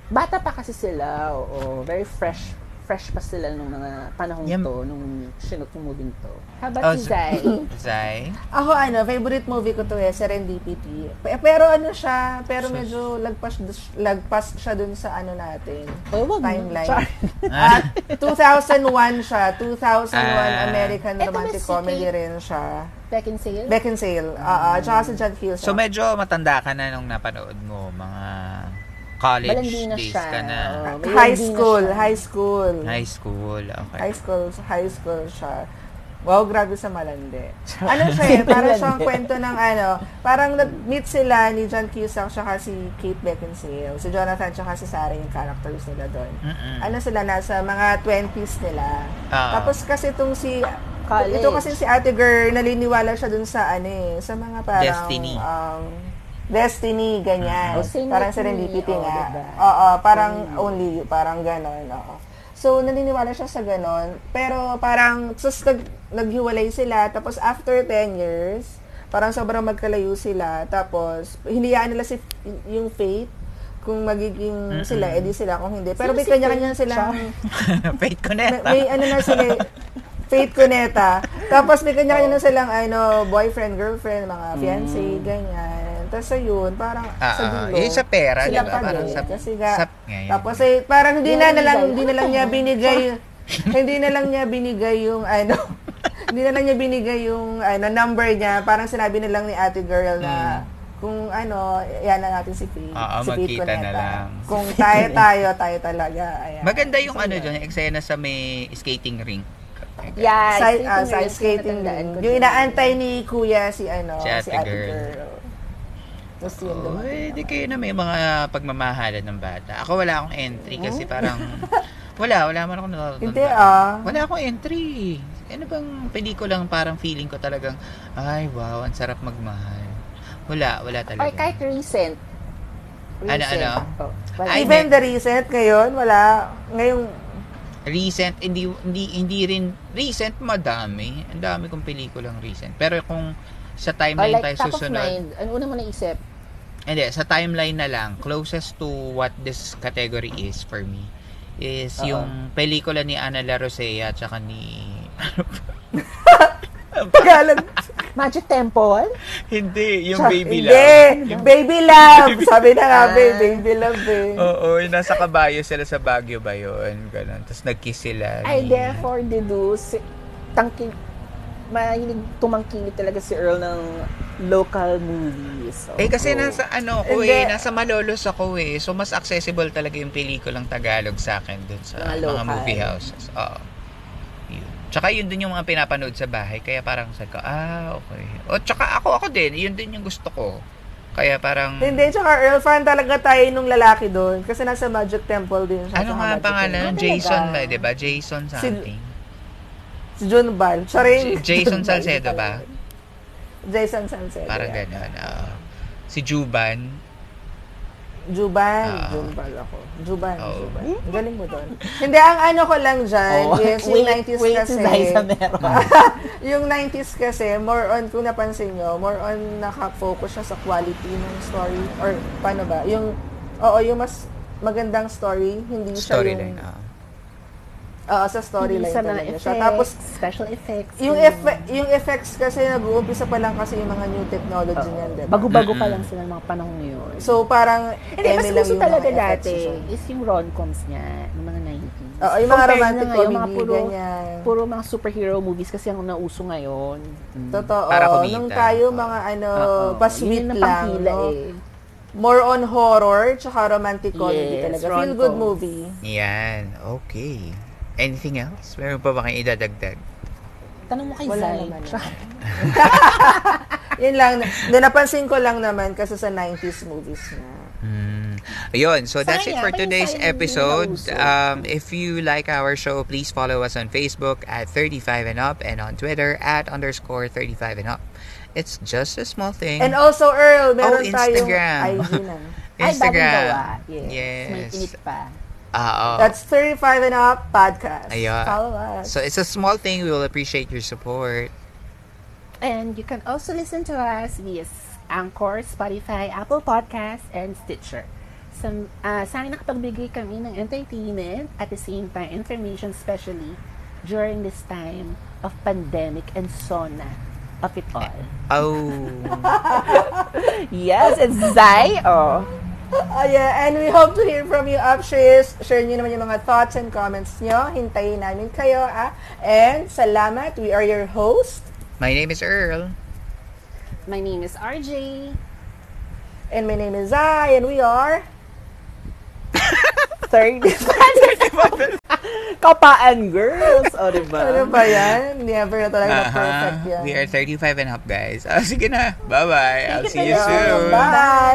Bata pa kasi sila, oo. Very fresh fresh pa sila nung mga panahon Yan. to, nung sinot yung movie to. How about Oh, si Zai? Zai? Ako ano, favorite movie ko to eh, Serendipity. Pe- Pero ano siya, pero medyo lagpas lagpas siya dun sa ano natin. Mo. Timeline. Char. *laughs* At 2001 siya, 2001 Ah. American romantic comedy rin siya. Beckinsale? Beckinsale. Oo, tsaka si John Cusack. So medyo matanda ka na nung napanood mo, mga college Malandi na days siya. ka na. May high na school, siya. high school. High school, okay. High school, high school siya. Wow, grabe sa malandi. *laughs* Ano siya eh, parang siyang kwento ng ano, parang nag-meet sila ni John Cusack tsaka si Kate Beckinsale. Si Jonathan tsaka si Sarah yung characters nila doon. Mm-mm. Ano sila, nasa mga 20s nila. Ah. Tapos kasi itong si, College. ito kasi si Ate Girl, naniniwala siya dun sa ano eh, sa mga parang, Destiny. um, destiny, ganyan. Oh, same parang like me. serendipity Oh, nga. diba? Oo, parang only you, parang ganon, oo. So, naniniwala siya sa ganon. Pero parang, sus, nag, naghiwalay sila. Tapos after 10 years, parang sobrang magkalayo sila. Tapos, hiniyaan nila si yung Faith kung magiging sila, edi sila kung hindi. Pero Sino may si kanya-kanya silang *laughs* Faith may, Cuneta. may ano na sila, Faith Cuneta. Tapos may kanya-kanya na silang ano, boyfriend, girlfriend, mga fiancé, ganyan. Tapos ayun, parang Ah, sa ah, dulo. yung sa pera, sila diba? pa Parang din. sa, Kasi nga, sa, ngayon. tapos eh, parang hindi na, na lang, hindi na lang *laughs* niya binigay, hindi na lang niya binigay yung ano, *laughs* hindi na lang niya binigay yung ano, number niya. Parang sinabi na lang ni ate girl na kung ano, yan na natin si. Hmm. Oo, si magkita na lang. Kung tayo, *laughs* tayo, tayo talaga. Ayan. Maganda yung So, ano dyan, yung eksena sa may skating ring. Yeah, Side, skating side ring, skating Yung inaantay ni kuya si ano, Si si ate ate, girl. girl. Tapos yun Oh, eh, di kayo na may mga pagmamahalan ng bata. Ako wala akong entry kasi parang *laughs* wala, wala man ako nanonood. Hindi ah. Wala akong entry. Ano bang pelikulang parang feeling ko talagang ay wow, ang sarap magmahal. Wala, wala talaga. Or kahit recent. Ano, ano? Oh, wala. Even may- the recent ngayon, wala. Ngayong, recent hindi hindi hindi rin recent madami. Ang dami kong pelikulang recent. Pero kung sa timeline like tayo top of susunod, mind. Ano una mo naisip? Hindi, sa timeline na lang, closest to what this category is for me, is Oo. yung pelikula ni Ana La Rosea at saka ni... *laughs* Tagalog. Magic Temple? Hindi, yung Sa- Baby hindi, Love. Baby Love. Sabi na nga, Ah. baby, baby love eh. Oo, yung nasa kabayo sila sa Baguio ba yun? Ganun. Tapos nag-kiss sila. I ni- therefore deduce, tangki, mahilig tumangkilik talaga si Earl ng local movies. So, Eh kasi go. nasa ano ko eh, nasa Malolos ako eh. So mas accessible talaga yung pelikulang Tagalog sa akin dun sa Mga mga, local. movie houses. Oo. Yun. Tsaka yun din yung mga pinapanood sa bahay. Kaya parang sabi ko, ah, okay. O tsaka ako, ako din. Yun din yung gusto ko. Kaya parang, Hindi, tsaka Earl, fan talaga tayo nung lalaki doon. Kasi nasa Magic Temple din siya. ano nga Magic pangalan? Temple. Jason, talaga? ba, di ba? Jason something. Si June Bal. Siya rin. J- Jason Salcedo ba? Jason Salcedo. Parang yeah. gano'n. oo. si Juban. Juban. Ah. June Bal ako. Juban. Oo. Juban. Galing mo doon. Hindi, ang ano ko lang dyan Oh, is yung wait, 90s wait, kasi. si meron. *laughs* yung 90s kasi, more on, kung napansin nyo, more on nakafocus siya sa quality ng story. Or paano ba? Yung, oo, yung mas magandang story, hindi siya Storyline. yung, oo. Oo, sa storyline sa mga talaga effects, siya. Tapos, special effects. yung, effe- yung effects kasi nag-uumpisa pa lang kasi yung mga new technology niyan, di ba? Bago-bago pa lang sila ng mga panahon yun. So, parang, Hindi, mas gusto talaga dati is yung rom-coms niya, ng mga 90s. Oo, yung mga Compared romantic na ngayon, mga comedy, puro, ganyan. puro mga superhero movies kasi ang nauso ngayon. Mm. Totoo. Para kumita. Nung tayo mga ano, Oo. pa-sweet Yun ang lang, pangkila no? eh. More on horror, tsaka romantic comedy Yes, talaga. Feel good rom-coms. movie. Yan. Okay. Anything else? Meron pa ba kayong idadagdag? Tanong mo kay Wala Zai. naman. *laughs* Yun lang. Na, napansin ko lang naman kasi sa 90s movies na. Hmm. Ayun, so that's it for today's episode. Um, if you like our show, please follow us on Facebook at 35 and up and on Twitter at underscore 35 and up. It's just a small thing. And also, Earl, meron Oh, tayong Instagram. IG na. *laughs* Ay, bagong Instagram. gawa. Yes. May init pa. Ah, oh. That's 35 and up podcast. Ayun. Follow us. So it's a small thing. We will appreciate your support. And you can also listen to us via Anchor, Spotify, Apple Podcasts, and Stitcher. Some, uh, sana nakapagbigay kami ng entertainment at the same time information especially during this time of pandemic and sauna of it all. Oh. *laughs* yes, it's Zai. Oh. Ah, yeah, and we hope to hear from you, Upshares. Share nyo naman yung mga thoughts and comments nyo. Hintayin namin kayo, ah. And salamat. We are your host. My name is Earl. My name is RJ. And my name is Zai. And we are... *laughs* Third. *laughs* Kapaan girls. *laughs* O, diba? Ano ba yan? Never na talaga na perfect yan. We are 35 and up, guys. Ah, sige na. Bye-bye. I'll see you. soon. Bye!